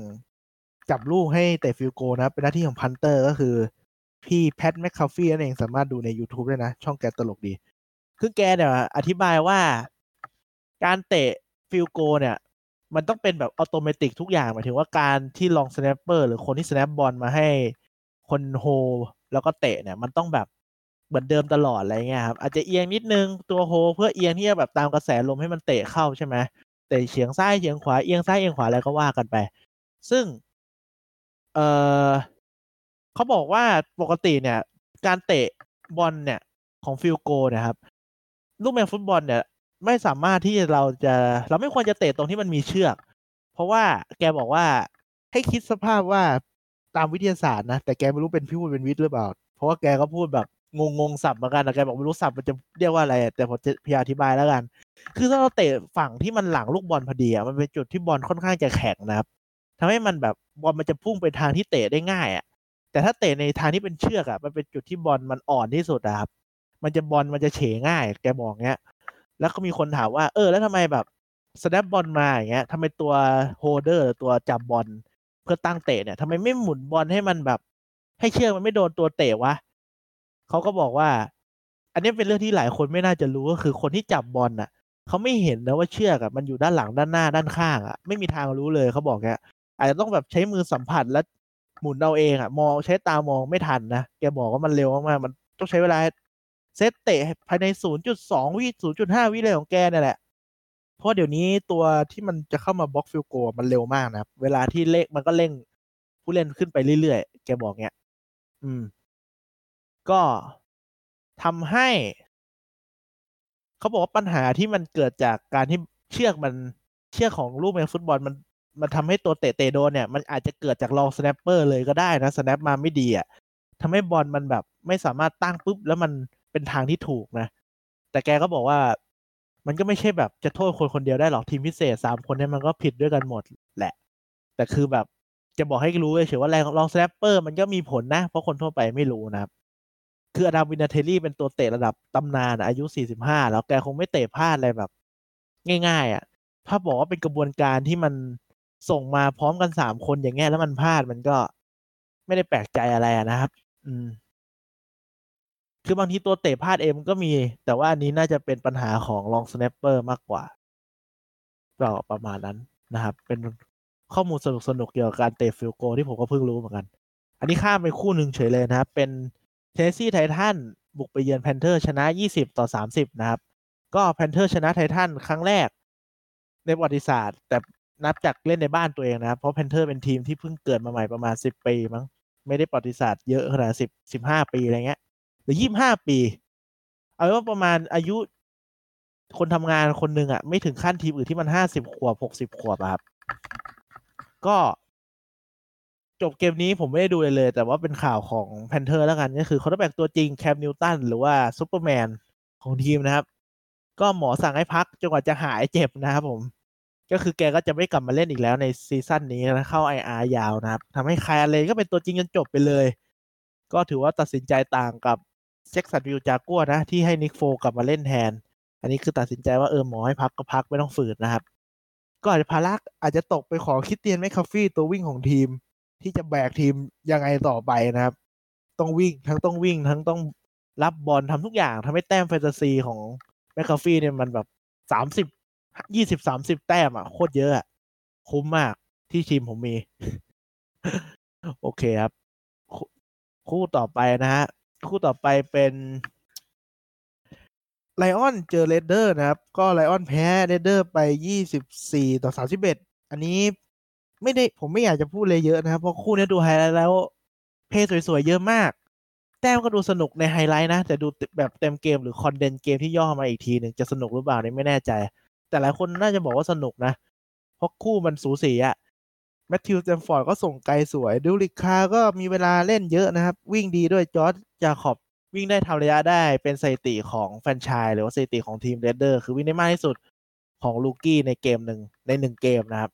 จับลูกให้เตะ field goal นะครับเป็นหน้าที่ของ punter ก็คือ พี่ Pat McAfee นั่นเองสามารถดูใน YouTube ได้นะ ช่องแกตลกดี คือแกเนี่ยอธิบายว่าการเตะ field goal เนี่ย มันต้องเป็นแบบอัตโนมัติทุกอย่างหมายถึงว่าการที่ long snapper หรือคนที่ snap บอลมาให้คนโฮแล้วก็เตะเนี่ย มันต้องแบบเหมือนเดิมตลอดอะไรเงี้ยครับอาจจะเอียงนิดนึงตัวโฮเพื่อเอียงที่จะแบบตามกระแสลมให้มันเตะเข้าใช่ไหมเตะเฉียงซ้ายเฉียงขวาเอียงซ้ายเอียงขวาอะไรก็ว่ากันไป ซึ่ง เออเขาบอกว่าปกติเนี่ย การเตะบอลเนี่ยของ field goal นะครับ ลูกแมวฟุตบอลเนี่ย ไม่สามารถที่เราจะ เราไม่ควรจะเตะตรงที่มันมีเชือก เพราะว่าแกบอกว่าให้คิดสภาพว่าตามวิทยาศาสตร์นะ แต่แกไม่รู้เป็นพี่พูดเป็นวิทย์หรือเปล่า เพราะว่าแกก็พูดแบบงงงศัพท์เหมือนกันนะแกบอกไม่รู้ศัพท์มันจะเรียกว่าอะไร แต่ผมจะพยายามอธิบายแล้วกัน คือถ้าเราเตะฝั่งที่มันหลังลูกบอลพอดีอะมันเป็นจุดที่บอลค่อนข้างจะแข็งนะครับทำให้มันแบบบอลมันจะพุ่งไปทางที่เตะได้ง่ายอะ แต่ถ้าเตะในทางที่เป็นเชือกอะมันเป็นจุดที่บอลมันอ่อนที่สุดนะครับ มันจะบอลมันจะเฉง่าย แกบอกเงี้ย แล้วก็มีคนถามว่า เออ แล้วทำไมแบบสแนปบอลมาอย่างเงี้ยทำไมตัวโฮเดอร์ตัวจับบอลเพื่อตั้งเตะเนี่ยทำไมไม่หมุนบอลให้มันแบบ ให้เชือกมันไม่โดนตัวเตะวะเขาก็บอกว่า อันนี้เป็นเรื่องที่หลายคนไม่น่าจะรู้ก็คือคนที่จับบอลน่ะเขาไม่เห็นนะว่าเชือกอะมันอยู่ด้านหลังด้านหน้าด้านข้างอะไม่มีทางรู้เลยเขาบอกแกอาจจะต้องแบบใช้มือสัมผัสแล้วหมุนเอาเองอะมองใช้ตามองไม่ทันนะแกบอกว่ามันเร็วมากๆมันต้องใช้เวลา เซตเตะภายใน 0.2 วิ 0.5 วิเลยของแกนี่แหละ เพราะเดี๋ยวนี้ตัวที่มันจะเข้ามา block field goal มันเร็วมากนะครับ เวลาที่ลีกมันก็เร่งผู้เล่นขึ้นไปเรื่อยๆ แกบอกเงี้ย อืม ก็ทำให้ เขาบอกว่าปัญหาที่มันเกิดจากการที่เชือกมันเชือกของลูกแมวฟุตบอลมันมันทำให้ตัวเตะเตะโดนเนี่ย มันอาจจะเกิดจาก long snapper เลยก็ได้นะ snap มาไม่ดีอะทำให้บอลมันแบบ ไม่สามารถตั้งปุ๊บแล้วมัน เป็นทางที่ถูกนะ แต่แกก็บอกว่ามันก็ไม่ใช่แบบจะโทษคนคนเดียวได้หรอกทีมพิเศษสามคนเนี่ยมันก็ผิดด้วยกันหมดแหละ แต่คือแบบจะบอกให้รู้เฉยว่าแรง long snapper มันก็มีผลนะ เพราะคนทั่วไปไม่รู้นะครับ คือ Adam Vinatieri เป็นตัวเตะระดับตำนานอายุ 45 แล้วแกคงไม่เตะพลาดอะไรแบบ ง่ายๆอะ ถ้าบอกว่าเป็นกระบวนการที่มันส่งมาพร้อมกันสามคนอย่างเงี้ยแล้วมันพลาดมันก็ไม่ได้แปลกใจอะไรนะครับ อืม คือบางทีตัวเตะพลาดเองมันก็มี แต่ว่าอันนี้น่าจะเป็นปัญหาของ long snapper มากกว่าก็ประมาณนั้นนะครับ เป็นข้อมูลสนุกสนุกเกี่ยวกับการเตะ field goal ที่ผมก็เพิ่งรู้เหมือนกัน อันนี้ข้ามไปคู่หนึ่งเฉยเลยนะครับ เป็น Tennessee Titansบุกไปเยือน Panthers ชนะ 20 ต่อ 30 นะครับ ก็ Panthers ชนะ Titans ครั้งแรก ในประวัติศาสตร์ แต่นับจากเล่นในบ้านตัวเองนะครับ เพราะ Panthers เป็นทีมที่เพิ่งเกิดมาใหม่ประมาณ 10 ปีมั้ง ไม่ได้ประวัติศาสตร์เยอะขนาด10 15 ปีอะไรเงี้ย หรือ25ปี เอาว่าประมาณอายุคนทำงานคนหนึ่งอะไม่ถึงขั้นทีมอื่นที่มัน50ขวบ60ขวบครับ ก็จบเกมนี้ผมไม่ได้ดูเลยเลย แต่ว่าเป็นข่าวของ Panthers แล้วกัน ก็คือเขาต้องแบกตัวจริง Cam Newton หรือว่าซูเปอร์แมนของทีมนะครับ ก็หมอสั่งให้พักจนกว่าจะหายเจ็บนะครับผม ก็คือแกก็จะไม่กลับมาเล่นอีกแล้วใน season นี้นะเข้า IR ยาวนะครับทำให้ Kyle Allen ก็เป็นตัวจริงจนจบไปเลย ก็ถือว่าตัดสินใจต่างกับ Jacksonville Jaguars นะ ที่ให้ Nick Foles กลับมาเล่นแทน อันนี้คือตัดสินใจว่าเออหมอให้พักก็พักไม่ต้องฝืนนะครับ ก็อาจจะภาระอาจจะตกไปขอคิดเตียนแมคคาฟี่ตัววิ่งของทีม ที่จะแบกทีมยังไงต่อไปนะครับ ต้องวิ่งทั้งต้องวิ่งทั้งต้องรับบอลทำทุกอย่างทำให้แต้มแฟนตาซีของแมคคาฟี่เนี่ยมันแบบสามสิบยี่สิบสามสิบแต้มอะโคตรเยอะอะคุ้มมากที่ทีมผมมี โอเคครับ คู่ต่อไปนะฮะ คู่ต่อไปเป็นLions เจอ Raiders นะครับ ก็ Lions แพ้ Raiders ไปยี่สิบสี่ต่อสามสิบเอ็ดอันนี้ไม่ได้ผมไม่อยากจะพูดเลยเยอะนะครับ เพราะคู่นี้ดูไฮไลท์แล้ว play สวยๆ เยอะมาก แต้มก็ดูสนุกในไฮไลท์นะ แต่ดูแบบเต็มเกมหรือ condensed game ที่ย่อมาอีกทีหนึ่งจะสนุกหรือเปล่านี่ไม่แน่ใจ แต่หลายคนน่าจะบอกว่าสนุกนะ เพราะคู่มันสูสีอะ Matthew Stafford ก็ส่งไกลสวย Derek Carr ก็มีเวลาเล่นเยอะนะครับ วิ่งดีด้วยจอร์จJacobs วิ่งได้ทำระยะได้เป็นสถิติของแฟนชายหรือว่าสถิติของทีม Raiders คือวิ่งได้มากที่สุดของ rookie ในเกมหนึ่งในหนึ่งเกมนะครับ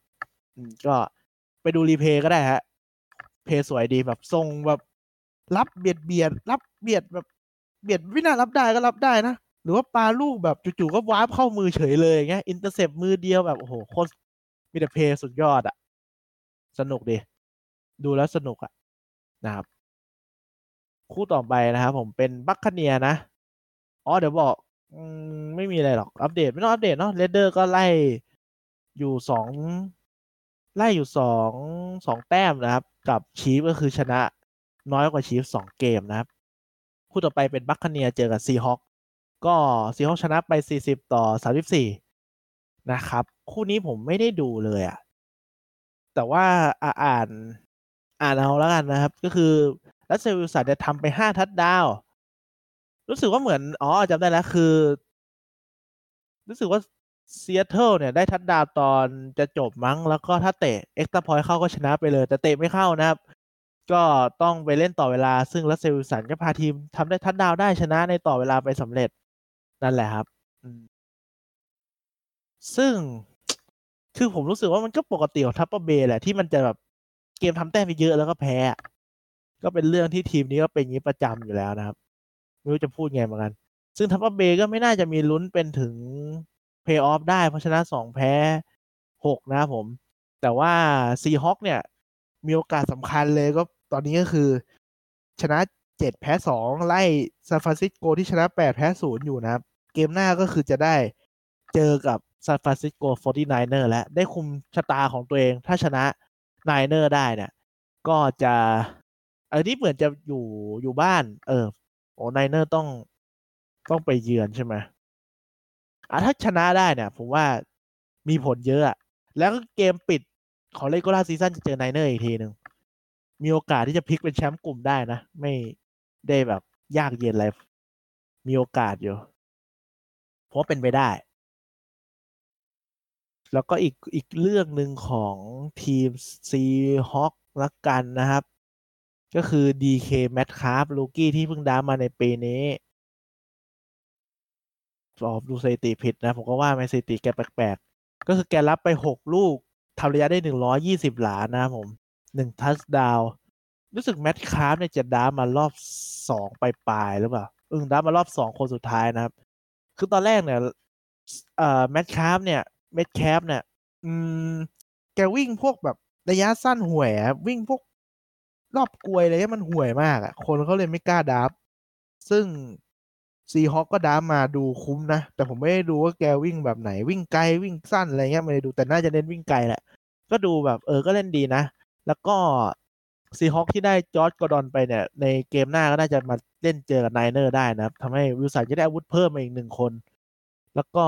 ก็ไปดู replay ก็ได้ฮะ play สวยดีแบบทรงแบบรับเบียดเบียดรับเบียดแบบเบียดวินารับได้ก็รับได้นะหรือว่าปาลูกแบบจู่ๆก็วาร์ปเข้ามือเฉยเลยงเงี้ย intercept มือเดียวแบบโอ้โหโคตรมีแต่ play สุดยอดอะ สนุกดี ดูแล้วสนุกอะนะครับ คู่ต่อไปนะครับผมเป็น Buccaneers นะ อ๋อเดี๋ยวบอกอไม่มีอะไรหรอก อัปเดตไม่ต้องอัปเดตเนาะ Raiders ก็ไล่อยู่สองไล่อยู่สองสองแต้มนะครับ กับ Chiefs ก็คือชนะน้อยกว่า Chiefs สองเกมนะครับ คู่ต่อไปเป็น Buccaneers เจอกับ Seahawks ก็ Seahawks ชนะไปสี่สิบต่อสามสิบสี่นะครับ คู่นี้ผมไม่ได้ดูเลยอะ แต่ว่าอ่านอ่านเอาแล้วกันนะครับ ก็คือ Russell Wilson จะทำไปห้าทัดดาว รู้สึกว่าเหมือน อ๋อจำได้แล้วคือ รู้สึกว่าเซียเทิลเนี่ยได้ทัดดาวตอนจะจบมั้ง แล้วก็ถ้าเตะ extra point เข้าก็ชนะไปเลย แต่เตะไม่เข้านะครับ ก็ต้องไปเล่นต่อเวลา ซึ่ง Russell Wilson ก็พาทีมทำได้ทัดดาวได้ชนะในต่อเวลาไปสำเร็จนั่นแหละครับ ซึ่ง คือผมรู้สึกว่ามันก็ปกติของ Tampa Bay แหละที่มันจะแบบเกมทำแต้มไปเยอะแล้วก็แพ้ ก็เป็นเรื่องที่ทีมนี้ก็เป็นอย่างนี้ประจำอยู่แล้วนะครับ ไม่รู้จะพูดไงเหมือนกัน ซึ่ง Tampa Bay ก็ไม่น่าจะมีลุ้นเป็นถึงเพย์ออฟได้ เพราะชนะสองแพ้หกนะผม แต่ว่า Seahawks เนี่ย มีโอกาสสำคัญเลยก็ตอนนี้ก็คือ ชนะเจ็ดแพ้สองไล่ San Francisco ที่ชนะแปดแพ้ศูนย์อยู่นะครับ เกมหน้าก็คือจะได้เจอกับ San Francisco 49er และได้คุมชะตาของตัวเอง ถ้าชนะ Niner ได้เนี่ย ก็จะอันนี้เหมือนจะอยู่อยู่บ้าน เออโอ้ Niner ต้องต้องไปเยือนใช่ไหมอะถ้าชนะได้เนี่ย ผมว่ามีผลเยอะอะแล้วเกมปิดของ regular season จะเจอ Niners อีกทีหนึ่งมีโอกาสที่จะพลิกเป็นแชมป์กลุ่มได้นะ ไม่ได้แบบยากเย็นอะไร มีโอกาสอยู่ เพราะเป็นไปได้ แล้วก็อีกอีกเรื่องหนึ่งของทีม Seahawks ละกันนะครับ ก็คือ DK Metcalf rookie ที่เพิ่ง draft มาในปีนี้สอบดูสถิติผิดนะ ผมก็ว่าไม่สถิติแกแปลกๆ ก็คือแกรับไปหกลูกทำระยะได้หนึ่งร้อยยี่สิบหลานะผมหนึ่ง touchdown รู้สึก Metcalf เนี่ยจะ draft มารอบสองปลายๆหรือเปล่าเออดามารอบสองคนสุดท้ายนะครับ คือตอนแรกเนี่ยเอ่อ Metcalf เนี่ย Metcalf เนี่ยอืม แกวิ่งพวกแบบระยะสั้นห่วยอะวิ่งพวกรอบกรวยอะไรเงี้ยมันห่วยมากอะคนเขาเลยไม่กล้า draft ซึ่ง Seahawks ก็ draft มาดูคุ้มนะ แต่ผมไม่ได้ดูว่าแกวิ่งแบบไหนวิ่งไกลวิ่งสั้นอะไรเงี้ยไม่ได้ดูแต่น่าจะเน้นวิ่งไกลแหละ ก็ดูแบบเออก็เล่นดีนะ แล้วก็ Seahawks ที่ได้ Josh Gordon ไปเนี่ย ในเกมหน้าก็น่าจะมาเล่นเจอกับ Niners ได้นะครับทำให้วิลสันจะได้อาวุธเพิ่มมาอีกหนึ่งคน แล้วก็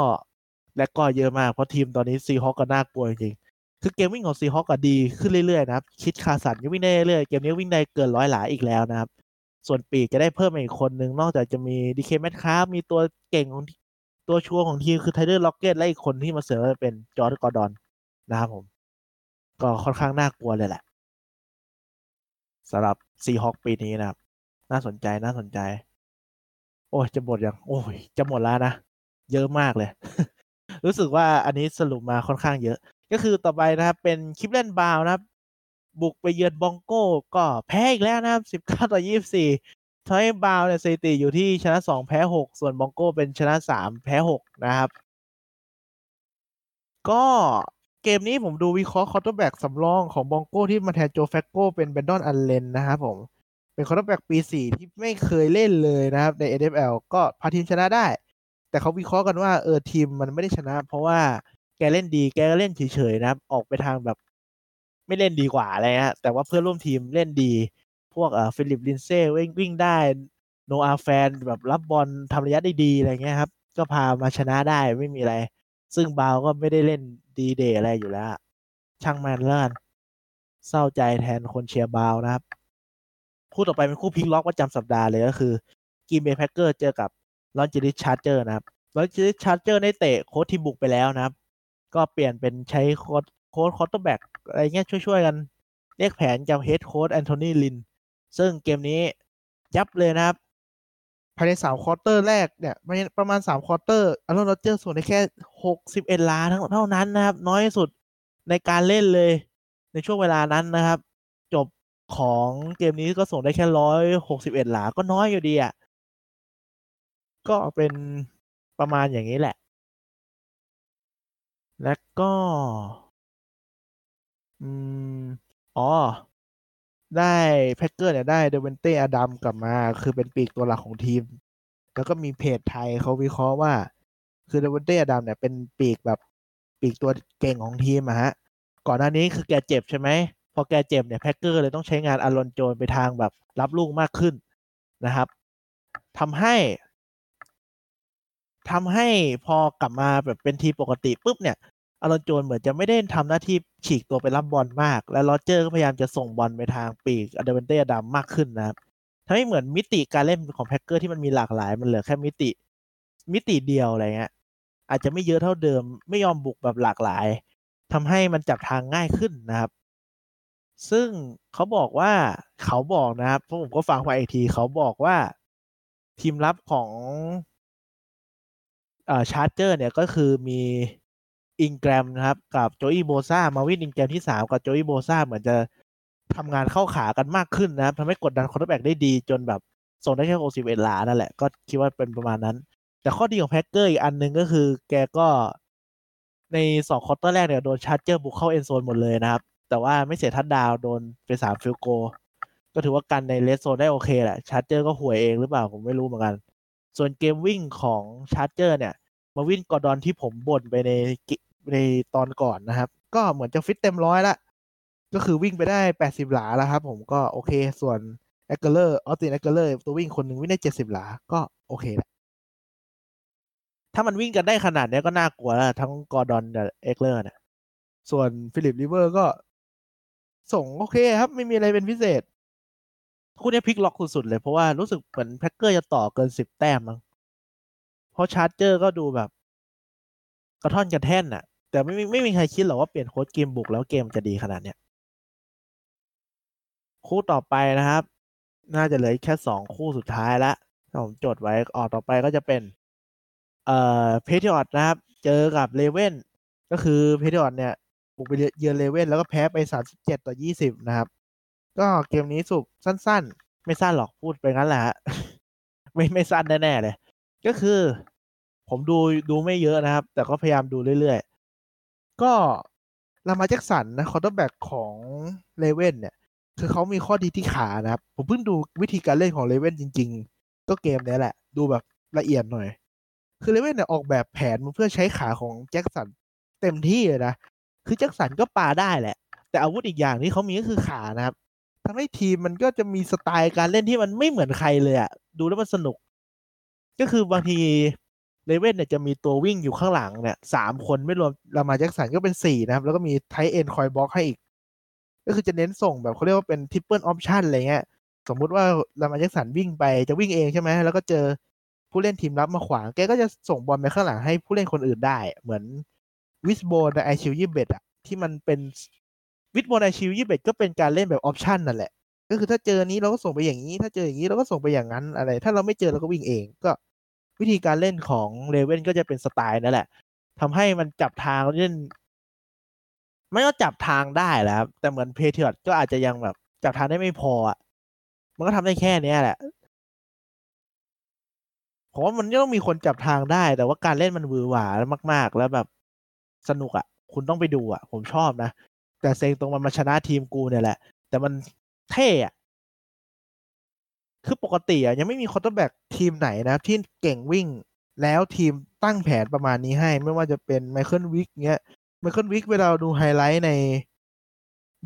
และก็เยอะมาก เพราะทีมตอนนี้ Seahawks ก็น่ากลัวจริงคือเกมวิ่งของ Seahawks ก็ดีขึ้นเรื่อยๆนะครับ Chris Carson ก็วิ่งได้เรื่อยเกมนี้วิ่งได้เกินร้อยหลาอีกแล้วนะครับ ส่วนปีกจะได้เพิ่มอีกคนนึง นอกจากจะมี DK Metcalf มีตัวเก่งของตัวชัวร์ของทีมคือ Tyler Lockett และอีกคนที่มาเสริมเป็น Josh Gordon นะครับผม ก็ค่อนข้างน่ากลัวเลยแหละสำหรับ Seahawks ปีนี้นะครับ น่าสนใจน่าสนใจ โอ้ยจะหมดยังโอ้ยจะหมดแล้วนะเยอะมากเลย รู้สึกว่าอันนี้สรุปมาค่อนข้างเยอะ ก็คือต่อไปนะครับ เป็น Cleveland Browns นะครับ บุกไปเยือน Broncos ก็แพ้อีกแล้วนะครับสิบเก้าต่อยี่สี่โดย Browns เนี่ยสถิติอยู่ที่ชนะสองแพ้หกส่วน Broncos เป็นชนะสามแพ้หกนะครับ ก็เกมนี้ผมดูวิเคราะห์ quarterback สำรองของ Broncos ที่มาแทน Joe Flacco เป็น Brandon Allen นะครับผม เป็น quarterback ปีสี่ที่ไม่เคยเล่นเลยนะครับใน NFL ก็พาทีมชนะได้ แต่เขาวิเคราะห์กันว่าเออทีมมันไม่ได้ชนะ เพราะว่าแกเล่นดีแกก็เล่นเฉยๆนะครับ ออกไปทางแบบ ไม่เล่นดีกว่าอะไรฮะแต่ว่าเพื่อนร่วมทีมเล่นดี พวกเอ่อ Phillip Lindsay วิ่งวิ่งได้ Noah Fant แบบรับบอลทำระยะได้ดีอะไรเงี้ยครับ ก็พามาชนะได้ไม่มีอะไร ซึ่งบาวก็ไม่ได้เล่นดีเด่นอะไรอยู่แล้ว ช่างมันแล้วกันเศร้าใจแทนคนเชียร์บาวนะครับ คู่ต่อไปเป็นคู่พลิกล็อกประจำสัปดาห์เลยก็คือ Green Bay Packers เจอกับ Los Angeles Chargers นะครับ Los Angeles Chargers ได้เตะโค้ชทีมบุกไปแล้วนะครับ ก็เปลี่ยนเป็นใช้โค้ชโค้ช quarterback อะไรเงี้ยช่วยๆกัน เรียกแผนกับ head coach Anthony Lynn ซึ่งเกมนี้ยับเลยนะครับ ภายในสาม quarter แรกเนี่ยประมาณสาม quarter Aaron Rodgers ส่งได้แค่หกสิบเอ็ดหลาเท่านั้นนะครับ น้อยสุดในการเล่นเลยในช่วงเวลานั้นนะครับ จบของเกมนี้ก็ส่งได้แค่ร้อยหกสิบเอ็ดหลา ก็น้อยอยู่ดีอะ ก็เป็นประมาณอย่างนี้แหละ และก็อืมอ๋อ ได้ Packers เนี่ยได้ Davante Adams กลับมา คือเป็นปีกตัวหลักของทีม แล้วก็มีเพจไทยเขาวิเคราะห์ว่า คือ Davante Adams เนี่ยเป็นปีกแบบปีกตัวเก่งของทีมอะฮะ ก่อนหน้านี้คือแกเจ็บใช่ไหม พอแกเจ็บเนี่ย Packers เลยต้องใช้งาน Aaron Jones ไปทางแบบรับลูกมากขึ้นนะครับทำให้ ทำให้พอกลับมาแบบเป็นทีมปกติปุ๊บเนี่ย Aaron Jones เหมือนจะไม่ได้ทำหน้าที่ฉีกตัวไปรับบอลมาก และ Rodgers ก็พยายามจะส่งบอลไปทางปีก Davante Adams มากขึ้นนะครับทำให้เหมือนมิติการเล่นของ Packers ที่มันมีหลากหลาย มันเหลือแค่มิติ มิติเดียวอะไรเงี้ยอาจจะไม่เยอะเท่าเดิม ไม่ยอมบุกแบบหลากหลายทำให้มันจับทางง่ายขึ้นนะครับ ซึ่งเขาบอกว่าเขาบอกนะครับผมก็ฟังไปอีกที เขาบอกว่าทีมรับของ Chargers เนี่ยก็คือมี Ingram นะครับ กับ Joey Bosa Melvin Ingram ที่สามกับ Joey Bosa เหมือนจะทำงานเข้าขากันมากขึ้นนะครับทำให้กดดัน quarterback ได้ดีจนแบบส่งได้แค่หกสิบเอ็ดหลานั่นแหละ ก็คิดว่าเป็นประมาณนั้น แต่ข้อดีของ Packers อีกอันหนึ่งก็คือ แกก็ในสอง quarter แรกเนี่ยโดน Chargers บุกเข้า end zone หมดเลยนะครับ แต่ว่าไม่เสียทัดดาวโดนไปสาม field goal ก็ถือว่ากันใน red zone ได้โอเคแหละ Chargers ก็ห่วยเองหรือเปล่าผมไม่รู้เหมือนกัน ส่วนเกมวิ่งของ Chargers เนี่ย Melvin Gordon ที่ผมบ่นไปในในตอนก่อนนะครับ ก็เหมือนจะฟิตเต็มร้อยละ ก็คือวิ่งไปได้แปดสิบหลาแล้วครับผมก็โอเค ส่วน Ekeler Austin Ekeler ตัววิ่งคนหนึ่งวิ่งได้เจ็ดสิบหลา ก็โอเคแหละถ้ามันวิ่งกันได้ขนาดนี้ก็น่ากลัวแล้ว ทั้ง Gordon กับ Ekeler เนี่ยส่วน Philip Rivers ก็ ส่งโอเคครับ ไม่มีอะไรเป็นพิเศษ คู่นี้พลิกล็อกสุดๆเลย เพราะว่ารู้สึกเหมือน Packers จะต่อเกินสิบแต้มมั้งเพราะ Chargers ก็ดูแบบ กระท่อนกระแท่นอะแต่ไม่ไม่ไม่มีใครคิดหรอกว่าเปลี่ยนโค้ชเกมบุกแล้วเกมจะดีขนาดเนี้ยคู่ต่อไปนะครับ น่าจะเหลือแค่สองคู่สุดท้ายละผมจดไว้ออกต่อไปก็จะเป็น เอ่อ Patriots นะครับ เจอกับ Ravens ก็คือ Patriots เนี่ยบุกไปเยือน Ravens แล้วก็แพ้ไปสามสิบเจ็ดต่อยี่สิบนะครับ ก็เกมนี้สรุปสั้น ๆ ไม่สั้นหรอกพูดไปงั้นแหละไม่ไม่สั้นแน่ๆเลย ก็คือ ผมดูดูไม่เยอะนะครับ แต่ก็พยายามดูเรื่อยๆ ก็Lamar Jackson นะ quarterback ของ Ravens เนี่ย คือเขามีข้อดีที่ขานะครับ ผมเพิ่งดูวิธีการเล่นของ Ravens จริง ๆ ก็เกมนี้แหละ ดูแบบละเอียดหน่อย คือ Ravens เนี่ยออกแบบแผนเพื่อใช้ขาของ Jackson เต็มที่เลยนะ คือ Jackson ก็ปาได้แหละ แต่อาวุธอีกอย่างที่เขามีก็คือขานะครับ ทำให้ทีมมันก็จะมีสไตล์การเล่นที่มันไม่เหมือนใครเลยอะดูแล้วมันสนุก ก็คือบางทีRavens เนี่ยจะมีตัววิ่งอยู่ข้างหลังเนี่ยสามคนไม่รวม Lamar Jackson ก็เป็นสี่นะครับ แล้วก็มี tight end คอยบล็อกให้อีก ก็คือจะเน้นส่งแบบเขาเรียกว่าเป็น triple option อะไรเงี้ยสมมุติว่า Lamar Jackson วิ่งไปจะวิ่งเองใช่ไหมแล้วก็เจอผู้เล่นทีมรับมาขวางแกก็จะส่งบอลไปข้างหลังให้ผู้เล่นคนอื่นได้ เหมือน wishbone ใน Eyeshield ยี่เอ็ดอะที่มันเป็น wishbone ใน Eyeshield ยี่สิบเอ็ดก็เป็นการเล่นแบบ option นั่นแหละ ก็คือถ้าเจอนี้เราก็ส่งไปอย่างนี้ ถ้าเจออย่างนี้เราก็ส่งไปอย่างนั้นอะไร ถ้าเราไม่เจอเราก็วิ่งเองก็ วิธีการเล่นของเลเว่นก็จะเป็นสไตล์นั่นแหละทำให้มันจับทางเล่นไม่ก็จับทางได้แล้วครับแต่เหมือนเพเทียร์ก็อาจจะยังแบบ จับทางได้ไม่พออะมันก็ทำได้แค่นี้แหละผมว่ามันต้องมีคนจับทางได้ แต่ว่าการเล่นมันวือหวามาก ๆ แล้วแบบสนุกอะ คุณต้องไปดูอะ ผมชอบนะ แต่เซ็งตรงมันมาชนะทีมกูเนี่ยแหละ แต่มันเท่อะคือปกติอะยังไม่มี quarterback ทีมไหนนะที่เก่งวิ่ง แล้วทีมตั้งแผนประมาณนี้ให้ ไม่ว่าจะเป็น Michael Vick เงี้ย Michael Vick เวลาดูไฮไลท์ใน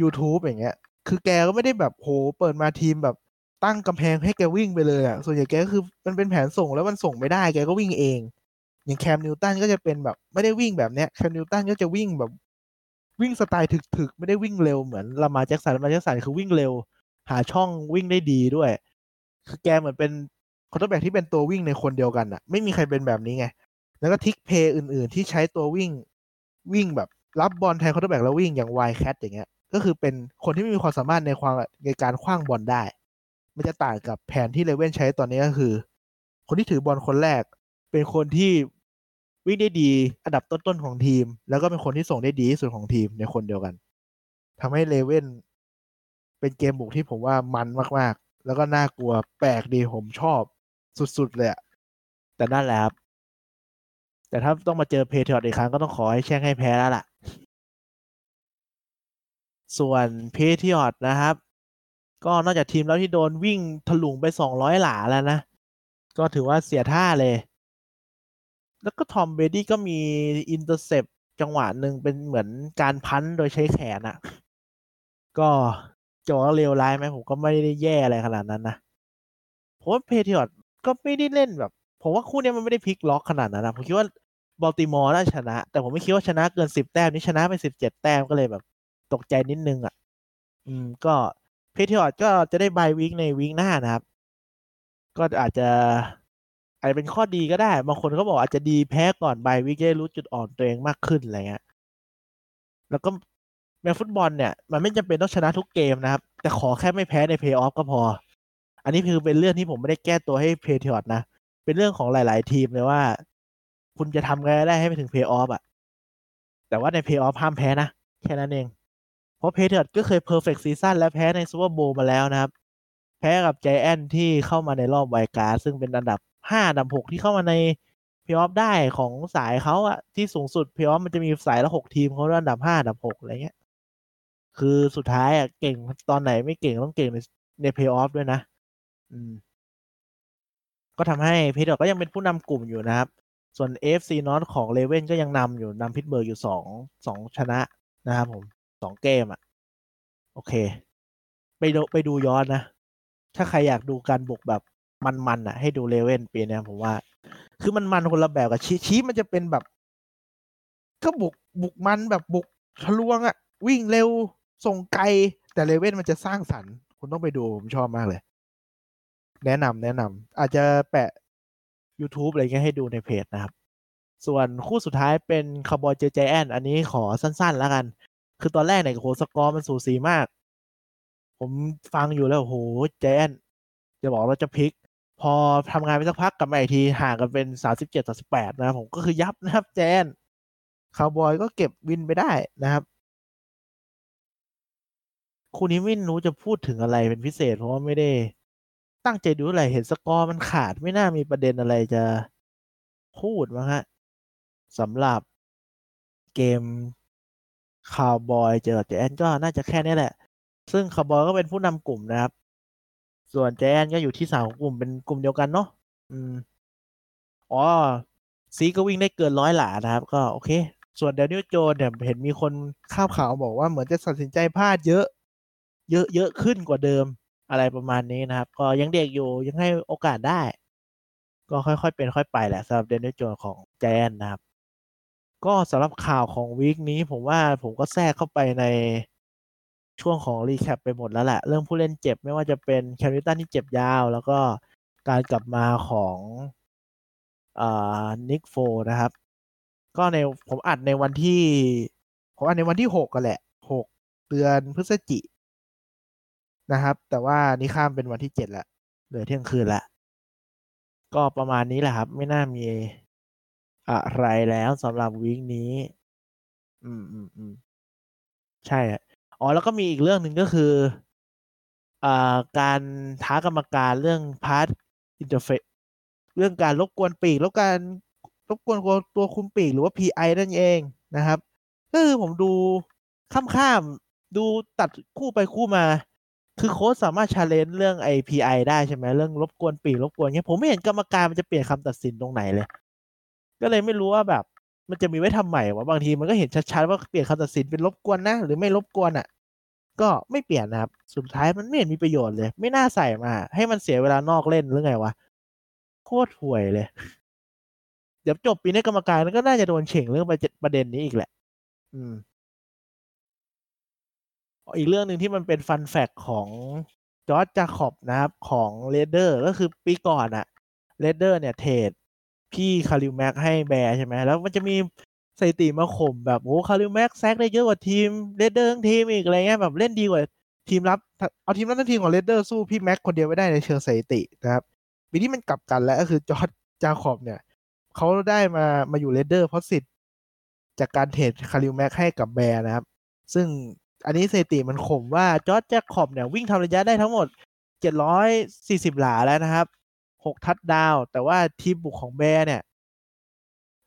YouTube อย่างเงี้ย คือแกก็ไม่ได้แบบโหเปิดมาทีมแบบตั้งกำแพงให้แกวิ่งไปเลยอะส่วนใหญ่แกก็คือมันเป็นแผนส่งแล้วมันส่งไม่ได้แกก็วิ่งเอง อย่าง Cam Newton ก็จะเป็นแบบไม่ได้วิ่งแบบเนี้ย Cam Newton ก็จะวิ่งแบบ วิ่งสไตล์ถึกๆ ไม่ได้วิ่งเร็วเหมือน Lamar Jackson Lamar Jackson คือวิ่งเร็ว หาช่องวิ่งได้ดีด้วย คือแกเหมือนเป็น quarterback ที่เป็นตัววิ่งในคนเดียวกันอะไม่มีใครเป็นแบบนี้ไง แล้วก็ trick play อื่นๆ ที่ใช้ตัววิ่งวิ่งแบบรับบอลแทน quarterback แล้ววิ่งอย่าง wildcat อย่างเงี้ย ก็คือเป็นคนที่ไม่มีความสามารถในความในการขว้างบอลได้ มันจะต่างกับแผนที่ Ravens ใช้ตอนนี้ก็คือ คนที่ถือบอลคนแรก เป็นคนที่ วิ่งได้ดี อันดับต้นๆของทีม แล้วก็เป็นคนที่ส่งได้ดีที่สุดของทีมในคนเดียวกันทำให้ Ravens เป็นเกมบุกที่ผมว่ามันมากๆ แล้วก็น่ากลัวแปลกดีผมชอบสุดๆเลยแต่นั่นแหละครับ แต่ถ้าต้องมาเจอ Patriots อีกครั้งก็ต้องขอให้แช่งให้แพ้แล้วล่ะ ส่วน Patriots นะครับ ก็นอกจากทีมแล้วที่โดนวิ่งถลุงไปสองร้อยหลาแล้วนะ ก็ถือว่าเสียท่าเลย แล้วก็ Tom Brady ก็มีintercept จังหวะหนึ่งเป็นเหมือนการ punt โดยใช้แขนอะก็จะว่าเลวร้ายไหมผมก็ไม่ได้แย่อะไรขนาดนั้นนะผมว่า Patriots ก็ไม่ได้เล่นแบบ ผมว่าคู่นี้มันไม่ได้พลิกล็อกขนาดนั้นนะผมคิดว่า Baltimore น่าชนะ แต่ผมไม่คิดว่าชนะเกินสิบแต้มนี่ชนะไปสิบเจ็ดแต้มก็เลยแบบ ตกใจนิดนึงอะ อืม ก็ Patriots ก็จะได้ bye week ใน week หน้านะครับ ก็อาจจะ อาจจะเป็นข้อดีก็ได้ บางคนก็บอกอาจจะดีแพ้ก่อน bye week ได้รู้จุดอ่อนตัวเองมากขึ้นอะไรเงี้ยแล้วก็แมตช์ฟุตบอลเนี่ย มันไม่จำเป็นต้องชนะทุกเกมนะครับ แต่ขอแค่ไม่แพ้ในเพย์ออฟก็พอ อันนี้คือเป็นเรื่องที่ผมไม่ได้แก้ตัวให้ Patriots นะ เป็นเรื่องของหลาย ๆ ทีมเลยว่า คุณจะทำไงได้ให้ไปถึงเพย์ออฟอะ แต่ว่าในเพย์ออฟห้ามแพ้นะ แค่นั้นเอง เพราะ Patriots ก็เคย perfect season และแพ้ใน Super Bowl มาแล้วนะครับ แพ้กับใจแอนที่เข้ามาในรอบ wild card ซึ่งเป็นอันดับ ห้าดับหกที่เข้ามาในเพย์ออฟได้ของสายเขาอะที่สูงสุดเพย์ออฟมันจะมีสายละหกทีมเขาอันดับห้าดับหกอะไรเงี้ย คือสุดท้ายอะเก่งตอนไหนไม่เก่งต้องเก่งในในเพย์ออฟด้วยนะ อืม ก็ทำให้ Patriots ก็ยังเป็นผู้นำกลุ่มอยู่นะครับ ส่วน AFC North ของ Ravens ก็ยังนำอยู่นำ Pittsburgh อยู่สองสองชนะนะครับผมสองเกมอะโอเค ไปดูไปดูย้อนนะ ถ้าใครอยากดูการบุกแบบ มันๆอะ ให้ดูเลเว่นปีนี้ผมว่า คือมันมันคนละแบบกับชี้ชี้มันจะเป็นแบบ ก็บุกบุกมันแบบบุกทะลวงอะ วิ่งเร็วส่งไกล แต่เลเว่นมันจะสร้างสรรค์ คุณต้องไปดูผมชอบมากเลย แนะนำแนะนำอาจจะแปะ YouTube อะไรเงี้ยให้ดูในเพจนะครับ ส่วนคู่สุดท้ายเป็นคาร์บอยเจอ Giants อันนี้ขอสั้นๆแล้วกัน คือตอนแรกเนี่ยโหสกอร์มันสูสีมาก ผมฟังอยู่แล้วโหเจแอนจะบอกว่าจะพลิก พอทำงานไปสักพักกลับมาอีกทีห่างกันเป็นสามสิบเจ็ดต่อสิบแปดนะครับผมก็คือยับนะครับ Giants Cowboys ก็เก็บ win ไปได้นะครับ คู่นี้ไม่รู้จะพูดถึงอะไรเป็นพิเศษ เพราะว่าไม่ได้ตั้งใจดูอะไรเห็นสกอร์มันขาดไม่น่ามีประเด็นอะไรจะพูดมั้งฮะสำหรับเกมคาวบอยเจอแจนก็น่าจะแค่นี้แหละ ซึ่งคาวบอยก็เป็นผู้นำกลุ่มนะครับ ส่วนแจนก็อยู่ที่สามของกลุ่มเป็นกลุ่มเดียวกันเนาะอืมอ๋อซีก็วิ่งได้เกินร้อยหลานะครับ ก็โอเค ส่วนเดนิลโจนเนี่ยเห็นมีคนข้าวข่าวบอกว่าเหมือนจะตัดสินใจพลาดเยอะ เยอะเยอะขึ้นกว่าเดิมอะไรประมาณนี้นะครับ ก็ยังเด็กอยู่ยังให้โอกาสได้ ก็ค่อยๆ เป็นค่อยไปแหละสำหรับ Daniel Jones ของ Giants นะครับ ก็สำหรับข่าวของ week นี้ผมว่าผมก็แทรกเข้าไปใน ช่วงของ recap ไปหมดแล้วแหละ เรื่องผู้เล่นเจ็บไม่ว่าจะเป็น Cam Newton ที่เจ็บยาว แล้วก็การกลับมาของ Nick Foles นะครับ ก็ในผมอัดในวันที่ ผมอัดในวันที่หกกันแหละหกเดือนพฤศจินะครับ แต่ว่านี่ข้ามเป็นวันที่เจ็ดละเหลือเที่ยงคืนละก็ประมาณนี้แหละครับ ไม่น่ามีอะไรแล้วสำหรับ week นี้ อืมอืมอืมใช่อ๋ อ๋อแล้วก็มีอีกเรื่องหนึ่งก็คืออ่าการท้ากรรมการเรื่อง pass interference เรื่องการรบกวนปีกแล้วการรบกวนตัวคุมปีกหรือว่า PI นั่นเองนะครับก็คือผมดูข้ามๆดูตัดคู่ไปคู่มา คือโค้ชสามารถชาเลนจ์เรื่องไอ PI ไได้ใช่ไหมเรื่องรบกวนปีกรบกวนเงี้ยผมไม่เห็นกรรมการมันจะเปลี่ยนคำตัดสินตรงไหนเลย ก็เลยไม่รู้ว่าแบบ มันจะมีไว้ทำใหม่วะบางทีมันก็เห็นชัดๆว่าเปลี่ยนคำตัดสินเป็นรบกวนนะ หรือไม่รบกวนอะ ก็ไม่เปลี่ยนนะครับ สุดท้ายมันไม่เห็นมีประโยชน์เลย ไม่น่าใส่มา ให้มันเสียเวลานอกเล่นหรือไงวะโคตรห่วยเลย เดี๋ยวจบปีนี้กรรมการก็น่าจะโดนเฉ่งเรื่องประเด็นนี้อีกแหละ อืมอีกเรื่องหนึ่งที่มันเป็น fun fact ของ Josh Jacobs นะครับ ของ Raiders ก็คือปีก่อนอะ Raiders เนี่ย trade พี่ Khalil Mack ให้ Bears ใช่ไหมแล้วมันจะมีสถิติมาข่มแบบโอ้ Khalil Mack sack ได้เยอะกว่าทีม Raiders ทั้งทีมอีกอะไรเงี้ยแบบเล่นดีกว่าทีมรับเอาทีมรับทั้งทีมของ Raiders สู้พี่ Mack คนเดียวไม่ได้ในเชิงสถิตินะครับปีนี้มันกลับกันแล้วก็คือ Josh Jacobs เนี่ยเขาได้มามาอยู่ Raiders เพราะสิทธิ์จากการ trade Khalil Mack ให้กับ Bears นะครับ ซึ่งอันนี้สถิติมันข่มว่าจอร์จแจ็คขอบเนี่ยวิ่งทำระยะได้ทั้งหมด 740 หลาแล้วนะครับ 6ทัดดาว แต่ว่าทีมบุกของ Bears เนี่ย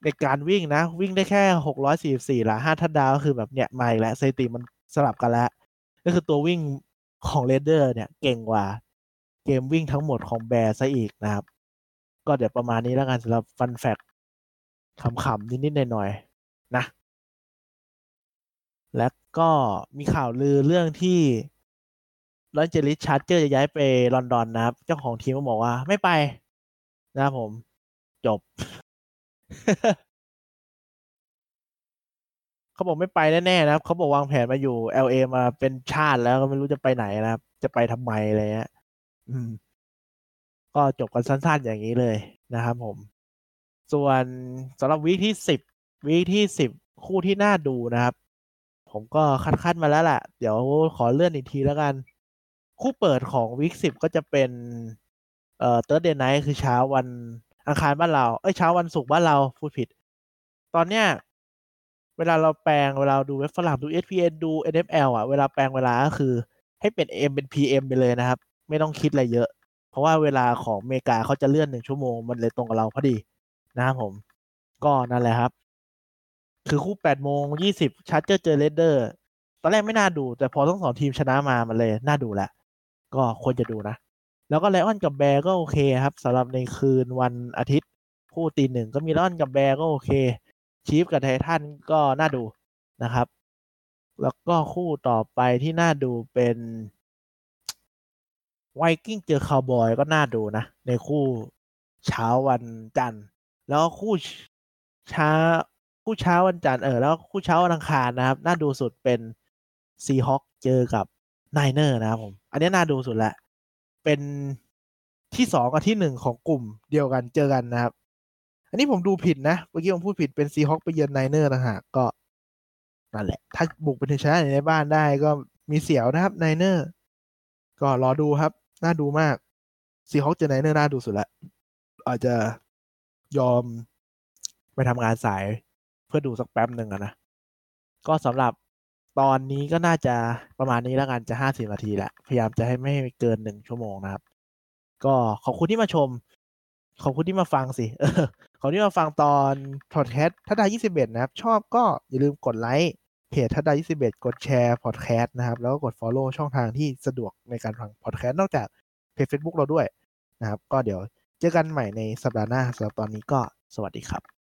ในการวิ่งนะ วิ่งได้แค่644หลาทัดดาวก็คือแบบเนี่ยมาอีกแล้วสถิติมันสลับกันแล้ว ก็คือตัววิ่งของ Raiders เนี่ยเก่งกว่า เกมวิ่งทั้งหมดของ Bears ซะอีกนะครับ ก็เดี๋ยวประมาณนี้แล้วกันสำหรับ fun fact ขำๆนิดๆหน่อยๆนะ และก็มีข่าวลือเรื่องที่ Los Angeles Chargers จะย้ายไปลอนดอนนะครับ เจ้าของทีมก็บอกว่าไม่ไปนะครับผม จบ เขาบอกไม่ไปแน่ๆนะครับ เขาบอกวางแผนมาอยู่ LA มาเป็นชาติแล้วก็ไม่รู้จะไปไหนนะครับ จะไปทำไมอะไรเงี้ยอืม ก็จบกันสั้นๆอย่างนี้เลยนะครับผม ส่วนสำหรับ week ที่สิบ week ที่สิบคู่ที่น่าดูนะครับ ผมก็คัดคัดมาแล้วแหละเดี๋ยวขอเลื่อนอีกทีแล้วกัน คู่เปิดของ week สิบก็จะเป็นเอ่อ Thursday night คือเช้าวันอังคารบ้านเรา เอ้ยเช้าวันศุกร์บ้านเราพูดผิด ตอนเนี้ยเวลาเราแปลงเวลาดูเว็บฝรั่งดู ESPN ดู NFL อะ เวลาแปลงเวลาก็คือ ให้เป็น AM เป็น PM ไปเลยนะครับ ไม่ต้องคิดอะไรเยอะ เพราะว่าเวลาของอเมริกาเขาจะเลื่อนหนึ่งชั่วโมง มันเลยตรงกับเราพอดีนะครับผม ก็นั่นแหละครับ คือคู่แปดโมงยี่สิบ Chargers เจอ Raiders ตอนแรกไม่น่าดู แต่พอทั้งสองทีมชนะมามันเลย น่าดูแหละ ก็ควรจะดูนะ แล้วก็ Lions กับ Bears ก็โอเคครับสำหรับในคืนวันอาทิตย์คู่ตีหนึ่งก็มี Lions กับ Bears ก็โอเค Chiefs กับ Titans ก็น่าดูนะครับ แล้วก็คู่ต่อไปที่น่าดูเป็น Vikings เจอคาวบอยก็น่าดูนะ ในคู่เช้าวันจันทร์ แล้วคู่ช้าคู่เช้าวันจันทร์เออแล้วคู่เช้าวันอังคารนะครับ น่าดูสุดเป็น Seahawks เจอกับ Niners นะครับผม อันนี้น่าดูสุดละ เป็นที่สองกับที่หนึ่งของกลุ่มเดียวกันเจอกันนะครับ อันนี้ผมดูผิดนะ เมื่อกี้ผมพูดผิดเป็น Seahawks ไปเยือน Niners นะฮะก็นั่นแหละ ถ้าบุกไปถึงชนะในบ้านได้ก็มีเสียวนะครับ Niners ก็รอดูครับ น่าดูมาก Seahawks เจอ Niners น่าดูสุดละ อาจจะยอมไปทำงานสายเพื่อดูสักแป๊บหนึ่งนะ ก็สำหรับ ตอนนี้ก็น่าจะประมาณนี้แล้วกันจะห้าสิบนาทีแหละพยายามจะให้ไม่เกินหนึ่งชั่วโมงนะครับ ก็ขอบคุณที่มาชม ขอบคุณที่มาฟังสิขอบคุณที่มาฟังตอนพอดแคสต์ทัดดายี่สิบเอ็ดนะครับ ชอบก็อย่าลืมกดไลค์เพจทัดดายี่สิบเอ็ดกดแชร์พอดแคสต์นะครับ แล้วก็กด Follow ช่องทางที่สะดวกในการฟังพอดแคสต์นอกจากเพจ Facebook เราด้วยนะครับ ก็เดี๋ยวเจอกันใหม่ในสัปดาห์หน้าสำหรับตอนนี้ก็สวัสดีครับ